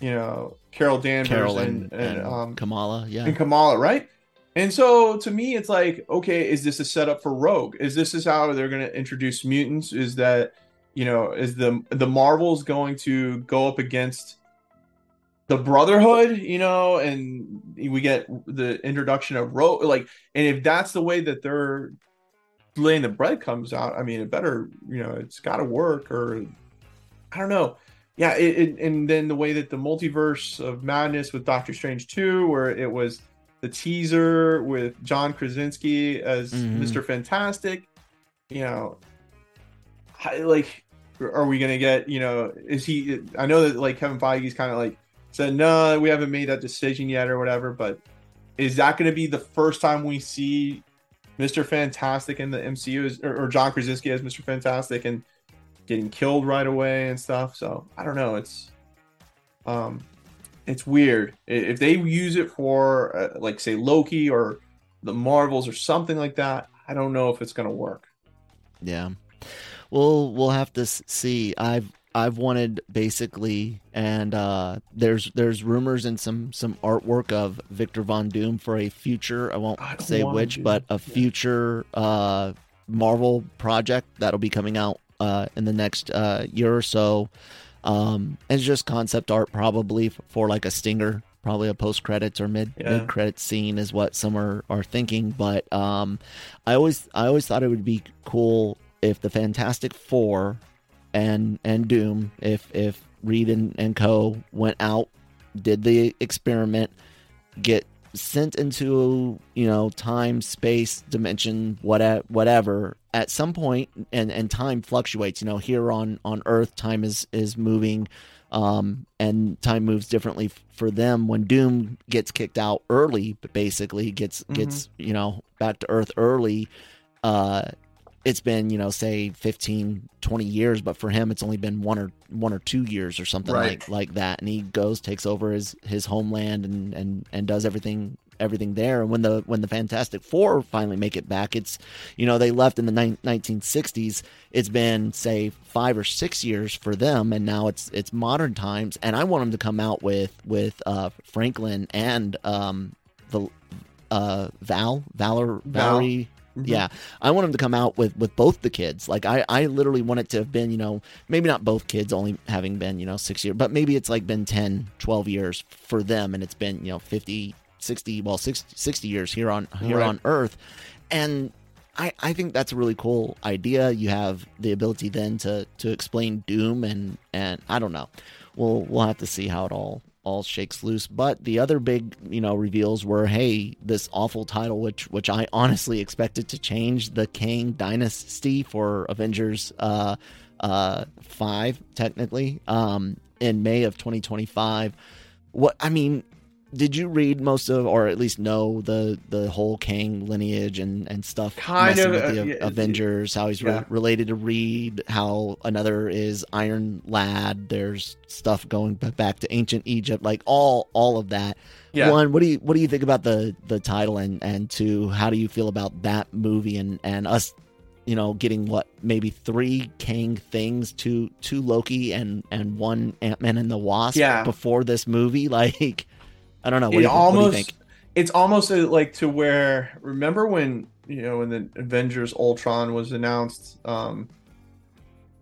you know Carol Danvers Carol and, and, and, and um Kamala. Yeah. and Kamala, right? And so to me, it's like, okay, is this a setup for Rogue? Is this is how they're going to introduce mutants? Is that you know, is the the Marvels going to go up against the Brotherhood? You know, and we get the introduction of Rogue, like, and if that's the way that they're laying the bread comes out, I mean, it better, you know, it's got to work, or I don't know yeah, it, it, and then the way that the multiverse of madness with Doctor Strange 2, where it was the teaser with John Krasinski as Mhm. Mr. Fantastic, you know, I, like, are we gonna get, you know, is he? I know that like Kevin Feige's kind of like said, no, we haven't made that decision yet or whatever, but is that gonna be the first time we see Mr. Fantastic in the MCU or, or John Krasinski as Mr. Fantastic and getting killed right away and stuff. So I don't know. It's um, it's weird if they use it for uh, like say Loki or the Marvels or something like that. I don't know if it's gonna work. Yeah. We'll we'll have to see. I've I've wanted basically, and uh, there's there's rumors and some some artwork of Victor Von Doom for a future. I won't I say which, but a future uh, Marvel project that'll be coming out uh, in the next uh, year or so. Um, it's just concept art, probably for like a stinger, probably a post credits or mid Yeah. mid credits scene is what some are, are thinking. But um, I always I always thought it would be cool if the Fantastic Four and and Doom, if if Reed and, and Co went out, did the experiment, get sent into you know time, space, dimension, whatever, whatever. At some point, and and time fluctuates. You know, here on on Earth, time is is moving. Um, and time moves differently for them when Doom gets kicked out early, but basically gets gets you know back to Earth early. Uh, it's been you know say 15 20 years but for him it's only been one or one or two years or something Right. like like that. And he goes takes over his his homeland and and and does everything everything there. And when the when the fantastic four finally make it back it's you know they left in the nine- 1960s it's been say five or six years for them. And now it's it's modern times. And i want them to come out with with uh franklin and um the uh val valor Val. Valerie yeah i want them to come out with with both the kids like i i literally want it to have been you know maybe not both kids only having been you know six years but maybe it's like been 10 12 years for them and it's been you know 50 60 well 60, 60 years here on here Right. on earth and I, I think that's a really cool idea. You have the ability then to, to explain Doom and, and I don't know. We'll we'll have to see how it all all shakes loose. But the other big, you know, reveals were, hey, this awful title, which which I honestly expected to change the Kang Dynasty for Avengers uh uh five, technically, um, in May of twenty twenty five. What I mean, did you read most of, or at least know the the whole Kang lineage and and stuff? Kind messing of, with uh, the yeah, Avengers, how he's re- related to Reed, how another is Iron Lad. There's stuff going back to ancient Egypt, like all all of that. Yeah. One, what do you what do you think about the the title, and and two, how do you feel about that movie and and us? You know, getting what maybe three Kang things, two two Loki and and one Ant Man and the Wasp Yeah. before this movie. Like, I don't know. What, it do, you, what do almost it's almost uh, like to where remember when you know when the Avengers Ultron was announced um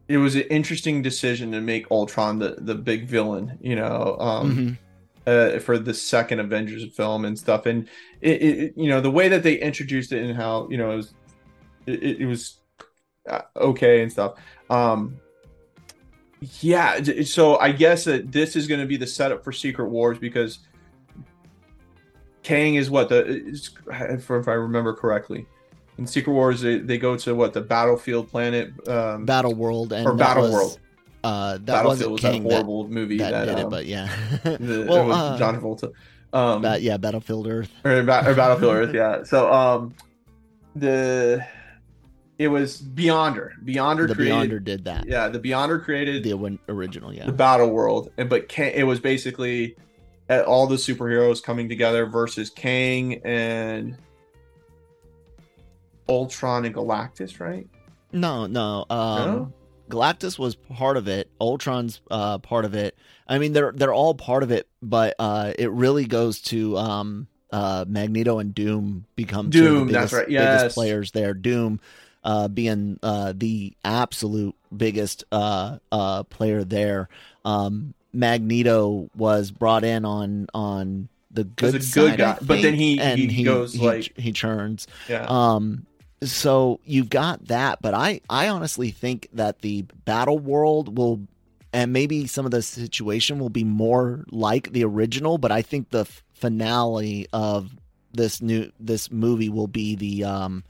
it was an interesting decision to make Ultron the the big villain you know um Mhm. uh, for the second Avengers film and stuff and it, it you know the way that they introduced it and how you know it was it, it- it was uh, okay and stuff um yeah so i guess that this is going to be the setup for secret wars because kang is what the if i remember correctly in secret wars they, they go to what the battlefield planet um Battle World and or that battle was, world Uh, that battlefield was King that horrible movie that, that, that did um, it, but yeah. the, well, uh, john travolta um Ba- yeah, Battlefield Earth. or, or Battlefield Earth, yeah. So um, the it was Beyonder. Beyonder The created, Beyonder did that. yeah. The Beyonder created The original, yeah. the Battle World, and but Kang, it was basically uh, all the superheroes coming together versus Kang and Ultron and Galactus, right? No, no. Um, No? Galactus was part of it. Ultron's uh, part of it. I mean, they're they're all part of it, but uh, it really goes to um, uh, Magneto and Doom become two of the Doom, biggest, that's right, biggest players there. Doom uh, being uh, the absolute biggest uh, uh, player there. Um, Magneto was brought in on on the good, good side, guy, I but then he- and he goes, like- he churns. Yeah. Um, so you've got that, but I I honestly think that the battle world will, and maybe some of the situation will be more like the original. But I think the f- finale of this new this movie will be the um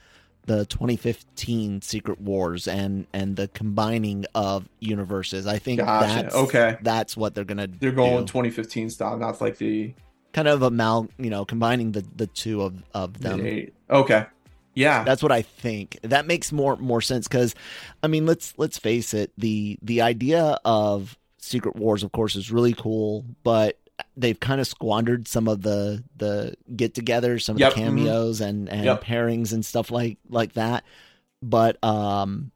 the 2015 Secret Wars and and the combining of universes. I think Gotcha. that's Okay. That's what they're gonna. They're going do. 2015 style, not like the kind of amal you know combining the the two of of them. mid-eight. Okay. Yeah. That's what I think. That makes more more sense because, I mean, let's let's face it the the idea of Secret Wars, of course, is really cool, but they've kind of squandered some of the the get-togethers, some of Yep, the mhm. cameos and and Yep. pairings and stuff like like that. But um,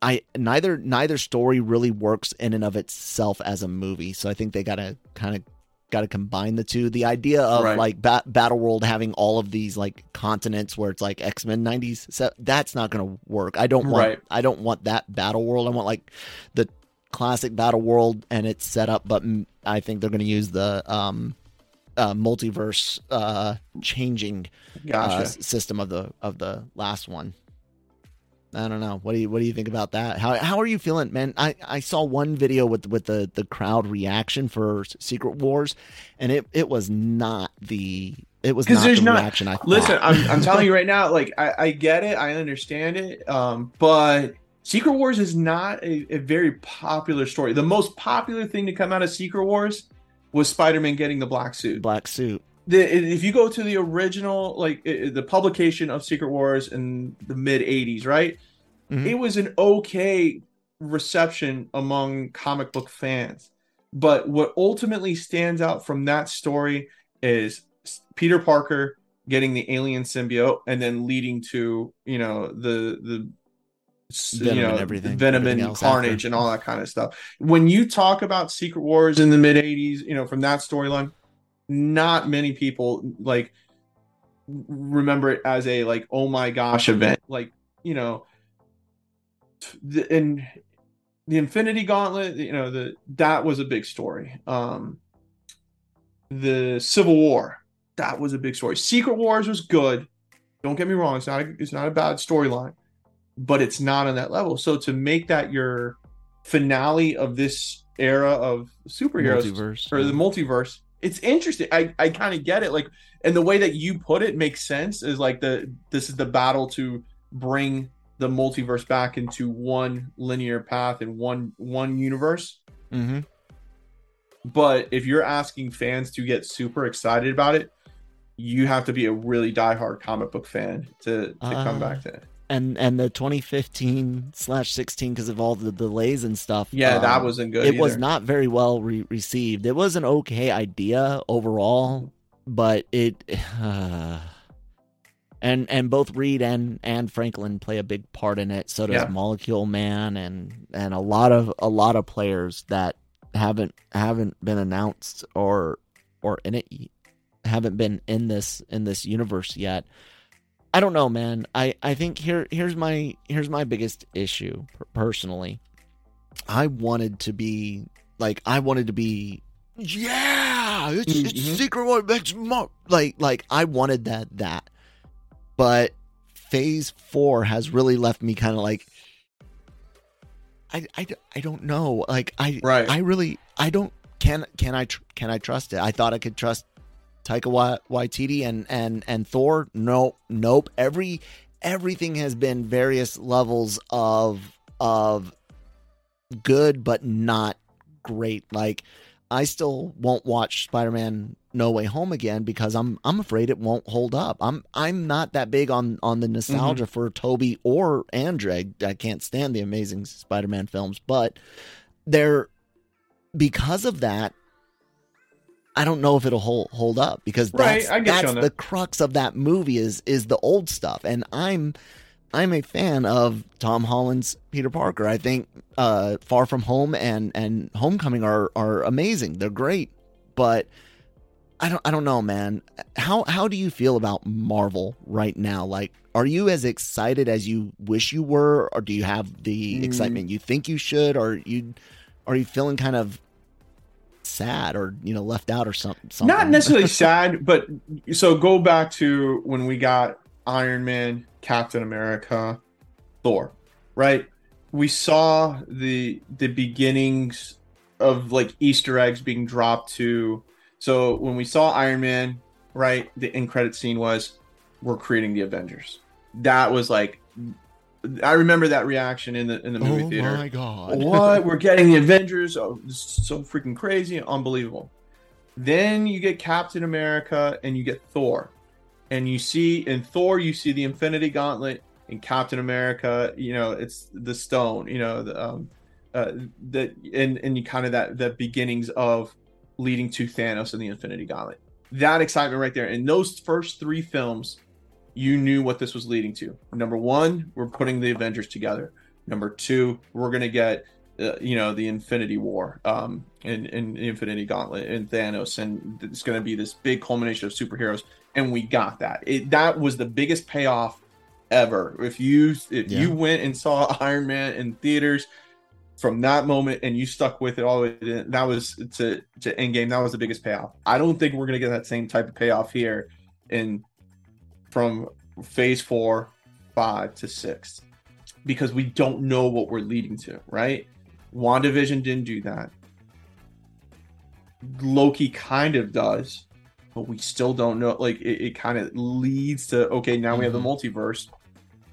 I neither neither story really works in and of itself as a movie, so I think they gotta kind of got to combine the two. The idea of Right. like ba- Battle World having all of these like continents where it's like X Men '90s, so that's not going to work. I don't want Right. I don't want that Battle World. I want like the classic Battle World and it's set up, but I think they're going to use the um uh, multiverse uh changing uh, Gotcha. s- system of the of the last one. I don't know. What do you what do you think about that? How how are you feeling, man? I, I saw one video with with the the crowd reaction for Secret Wars, and it it was not the it was not there's the not reaction I thought. listen I'm, I'm telling you right now like I, I get it i understand it um but secret wars is not a, a very popular story the most popular thing to come out of secret wars was spider-man getting the black suit black suit. the, if you go to the original like the publication of secret wars in the mid 80s right Mhm. it was an okay reception among comic book fans but what ultimately stands out from that story is peter parker getting the alien symbiote and then leading to you know the the Venom you know and everything, venom everything and carnage after. and all that kind of stuff. When you talk about secret wars in the mid 80s you know from that storyline not many people like remember it as a like oh my gosh event. Like you know the, and the infinity gauntlet you know the that was a big story. Um the civil war that was a big story. Secret wars was good. Don't get me wrong it's not a, it's not a bad storyline but it's not on that level. So to make that your finale of this era of superheroes Multiverse, or the multiverse it's interesting. I i kind of get it. Like and the way that you put it makes sense is like the this is the battle to bring the multiverse back into one linear path and one one universe. Mhm. but if you're asking fans to get super excited about it you have to be a really diehard comic book fan to to come Uh, back to it And and the 2015 slash 16 because of all the delays and stuff. yeah that um, wasn't good it was not very well re- received. It was an okay idea overall, but it and and both Reed and and Franklin play a big part in it. So does Yeah. Molecule Man and and a lot of a lot of players that haven't haven't been announced or or in it haven't been in this in this universe yet. I don't know, man. I I think here here's my here's my biggest issue personally. I wanted to be like I wanted to be yeah, it's, Mhm. it's Secret War it's more like like I wanted that that. But phase 4 has really left me kind of like I, I, I don't know. Like I Right. I really I don't can can I tr- can I trust it? I thought I could trust Taika Waititi and and and Thor. No, nope. Every everything has been various levels of of good, but not great. Like I still won't watch Spider Man No Way Home again because I'm I'm afraid it won't hold up. I'm I'm not that big on on the nostalgia mm-hmm. for Tobey or Andrew. I, I can't stand the Amazing Spider Man films, but they're because of that. I don't know if it'll hold hold up because Right, that's, I that's on that. the crux of that movie is is the old stuff, and I'm I'm a fan of Tom Holland's Peter Parker. I think uh, Far From Home and and Homecoming are are amazing. They're great, but I don't I don't know, man. How how do you feel about Marvel right now? Like, are you as excited as you wish you were, or do you have the Mm. excitement you think you should, or you are you feeling kind of sad or you know left out or something? something? Not necessarily sad, but so go back to when we got Iron Man, Captain America, Thor, right? We saw the the beginnings of like Easter eggs being dropped to. So when we saw Iron Man, right, the end credit scene was we're creating the Avengers. That was like I remember that reaction in the in the movie oh theater. Oh my god! what? We're getting the avengers. Oh, so freaking crazy. Unbelievable. Then you get captain america and you get thor. And you see in thor you see the infinity gauntlet in captain america you know it's the stone you know the um uh that and and you kind of that the beginnings of leading to thanos and the infinity gauntlet. That excitement right there. In those first three films you knew what this was leading to number one we're putting the avengers together Number two, we're gonna get uh, you know the Infinity War, um, and, and Infinity Gauntlet and Thanos, and it's gonna be this big culmination of superheroes, and we got that. It, that was the biggest payoff ever. If you if Yeah. you went and saw Iron Man in theaters from that moment and you stuck with it all the way to, that was to to Endgame. That was the biggest payoff. I don't think we're gonna get that same type of payoff here in from Phase Four, five to six because we don't know what we're leading to, right? WandaVision didn't do that. Loki kind of does, but we still don't know. Like it, it kind of leads to okay, now we have the mm-hmm. multiverse.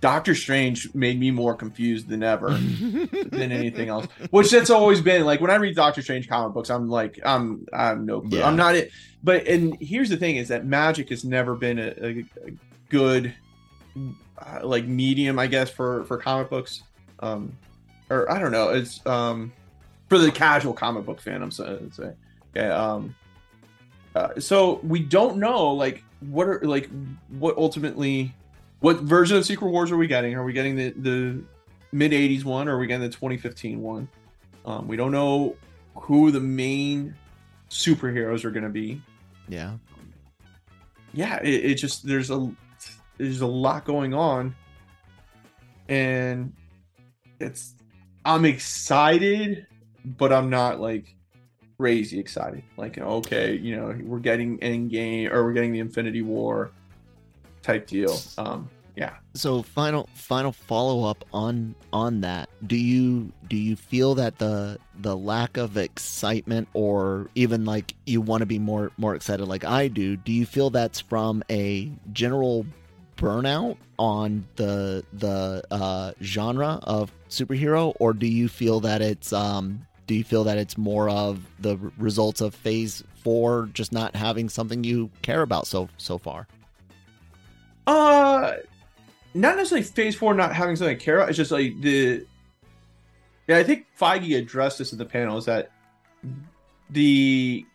Doctor Strange made me more confused than ever than anything else. Which that's always been like when I read Doctor Strange comic books, I'm like, I'm I'm no clue. Yeah. I'm not it. But and here's the thing: is that magic has never been a, a, a good uh, like medium, I guess, for for comic books. Um, or I don't know, it's um for the casual comic book fan. I'm saying, say, okay. Um, uh, so we don't know like what are like what ultimately what version of Secret Wars are we getting? Are we getting the the mid 80s one or are we getting the 2015 one? Um, we don't know who the main superheroes are going to be. yeah. Yeah, it, it just there's a there's a lot going on, and it's I'm excited, but I'm not like crazy excited. Like okay, you know, we're getting Endgame or we're getting the Infinity War type deal. Um, yeah. so final final follow up on on that. Do you do you feel that the the lack of excitement or even like you want to be more more excited like i do do you feel that's from a general burnout on the the uh genre of superhero? Or do you feel that it's um do you feel that it's more of the results of phase four just not having something you care about so so far? Uh, not necessarily Phase Four not having something to care about. It's just like the. Yeah, I think Feige addressed this in the panel. Is that the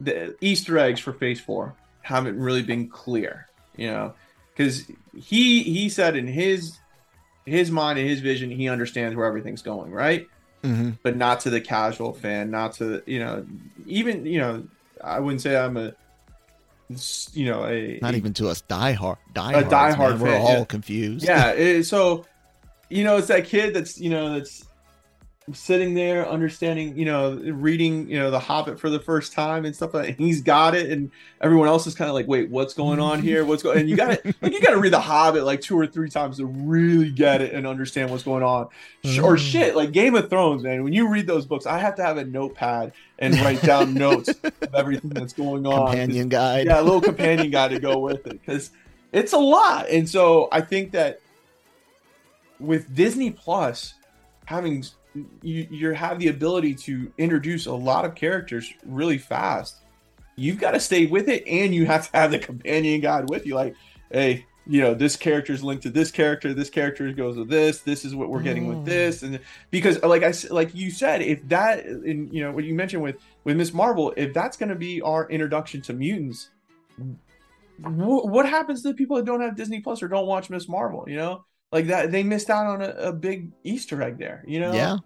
the Easter eggs for Phase Four haven't really been clear, you know, because he he said in his his mind and his vision he understands where everything's going, right? mm-hmm. but not to the casual fan, not to you know, even you know, I wouldn't say I'm a, you know, a not even to us die hard die A diehard we're all yeah. confused yeah. It, so, you know, it's that kid that's you know that's sitting there understanding, you know, reading, you know, The Hobbit for the first time and stuff like that. He's got it, and everyone else is kind of like, wait, what's going on here? What's going? And you got to like you got to read The Hobbit like two or three times to really get it and understand what's going on. Sh- Or mm. shit, like Game of Thrones, man. When you read those books, I have to have a notepad and write down notes of everything that's going on. companion guide yeah, a little companion guy to go with it because it's a lot. And so I think that with Disney Plus having you you have the ability to introduce a lot of characters really fast. You've got to stay with it, and you have to have the companion guide with you. Like, hey, you know, this character is linked to this character. This character goes with this. This is what we're getting with this, and because, like I like you said, if that, and you know, what you mentioned with with Miss Marvel, if that's going to be our introduction to mutants, wh- what happens to the people that don't have Disney Plus or don't watch Miss Marvel? You know, like that they missed out on a, a big Easter egg there. You know, Yeah.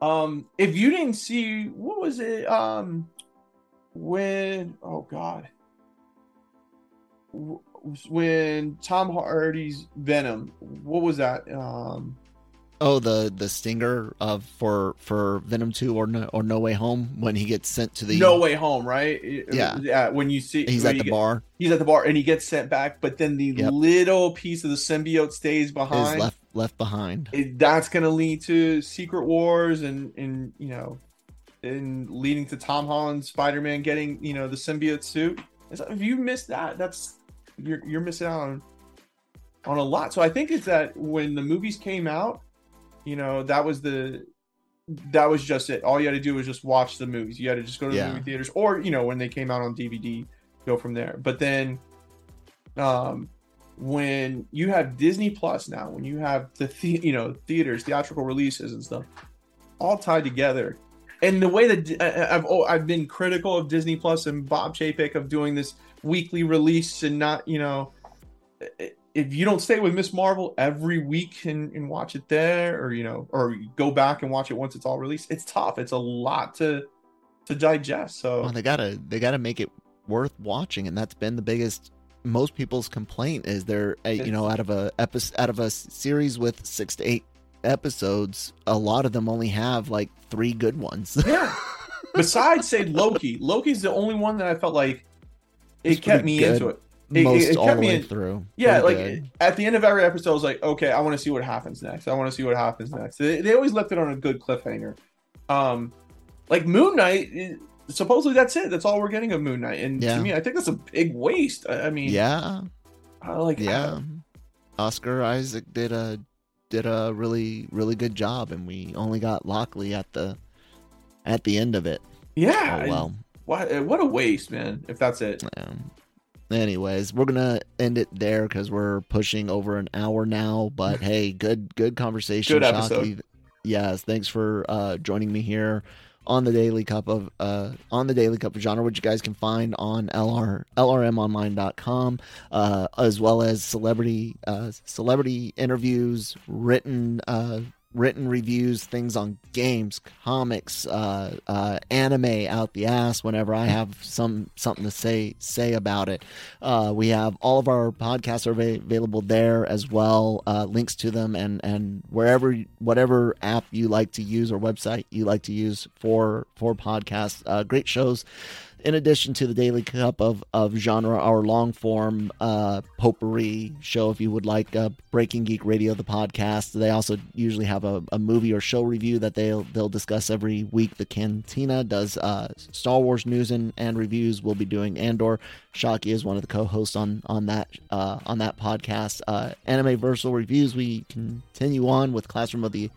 Um, if you didn't see, what was it? Um, when oh god, when Tom Hardy's Venom, what was that? Um, Oh, the the stinger of for for Venom two or no, or No Way Home when he gets sent to the No Way Home, right? Yeah. yeah. When you see he's at the get- bar he's at the bar and he gets sent back, but then the Yep. little piece of the symbiote stays behind. left left behind. it, that's going to lead to Secret Wars and and you know, and leading to Tom Holland Spider Man getting you know the symbiote suit. So if you missed that, that's you're you're missing out on on a lot. So I think it's that when the movies came out, you know, that was the that was just it. All you had to do was just watch the movies. You had to just go to the movie theaters, or you know, when they came out on DVD, go from there. But then, um, when you have Disney Plus now, when you have the, the you know theaters, theatrical releases and stuff, all tied together, and the way that I- I've oh, I've been critical of Disney Plus and Bob Chapek of doing this weekly release and not you know if you don't stay with Ms. Marvel every week and, and watch it there, or you know, or you go back and watch it once it's all released, it's tough. It's a lot to to digest. So Well, they gotta they gotta make it worth watching, and that's been the biggest. Most people's complaint is they're uh, you know out of a episode out of a series with six to eight episodes, a lot of them only have like three good ones. yeah. Besides, say Loki, Loki's the only one that I felt like it kept me good into it. It- Most it- it all kept the me way in- through. Yeah, Pretty like good. at the end of every episode, I was like, okay, I want to see what happens next. I want to see what happens next. They, they always left it on a good cliffhanger. Um, like Moon Knight, supposedly that's it. That's all we're getting of Moon Knight. And Yeah. to me, I think that's a big waste. I, I mean, yeah, I like yeah. Oscar Isaac did a did a really really good job, and we only got Lockley at the at the end of it. yeah. Oh well. What what a waste, man. If that's it. Um, anyways, we're gonna end it there because we're pushing over an hour now. But hey, good good conversation, Good episode. Shockey. Yes, thanks for uh, joining me here on the Daily Cup of uh, on the Daily Cup of Genre, which you guys can find on LR lrmonline.com, uh, as well as celebrity uh, celebrity interviews, written uh, written reviews, things on games, comics, uh, uh, anime out the ass. Whenever I have some something to say say about it, uh, we have all of our podcasts are available there as well. Uh, links to them and and wherever whatever app you like to use or website you like to use for for podcasts. Uh, great shows in addition to the daily cup of, of genre, our long form uh, potpourri show, if you would like, uh, Breaking Geek Radio, the podcast. They also usually have a, a movie or show review that they'll they'll discuss every week. The Cantina does uh, Star Wars news and, and reviews. We'll be doing Andor. Shockey is one of the co-hosts on on that uh, on that podcast. Uh, Anime Versal reviews. We continue on with Classroom of the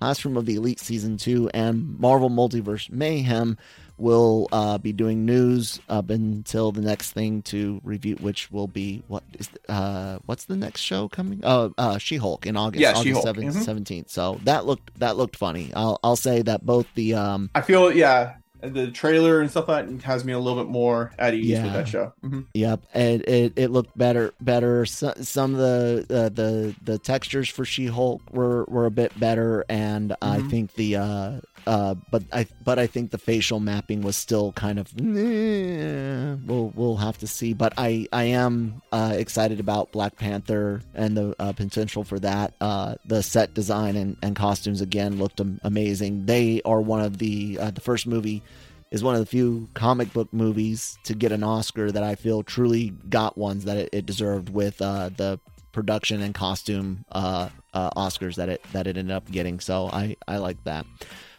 Classroom of the Elite Season 2 and Marvel Multiverse Mayhem will uh, be doing news up until the next thing to review, which will be what is uh, what's the next show coming? Oh, uh, She-Hulk in August, Yeah, August She-Hulk. 7th, Mhm. 17th. So that looked that looked funny. I'll I'll say that both the um I feel yeah, the trailer and stuff like that has me a little bit more at ease Yeah. with that show. Mhm. Yep, and it, it looked better. Better. So, some of the uh, the the textures for She Hulk were were a bit better, and I Mhm. think the uh uh but I but I think the facial mapping was still kind of. we'll we'll have to see, but I I am uh, excited about Black Panther and the uh, potential for that. Uh, the set design and, and costumes again looked amazing. They are one of the uh, the first movie is one of the few comic book movies to get an Oscar that I feel truly got ones that it, it deserved with uh, the production and costume Oscars that it that it ended up getting. So I I like that.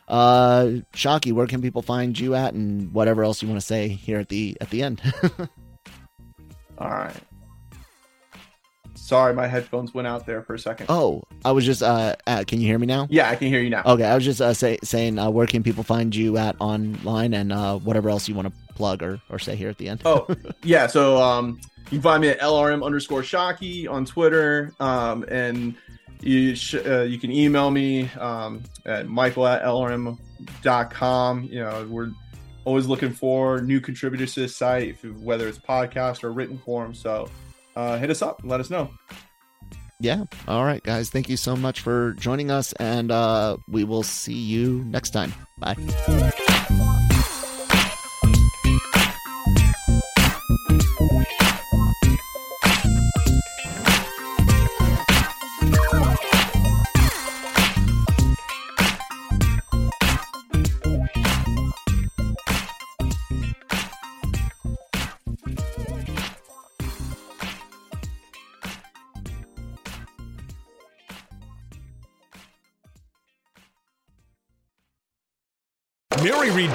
Uh, Shockey, where can people find you at, and whatever else you want to say here at the at the end? All right. Sorry, my headphones went out there for a second. oh, I was just uh, uh, can you hear me now? Yeah, I can hear you now. Okay, I was just uh, say, saying uh, where can people find you at online, and uh, whatever else you want to plug or, or say here at the end. oh yeah so um you can find me at lrm underscore shockey on twitter um and you sh- uh, you can email me um at michael at lrm.com you know we're always looking for new contributors to the site, whether it's podcast or written form. So uh, hit us up and let us know. Yeah. All right, guys. Thank you so much for joining us, and uh, we will see you next time. Bye.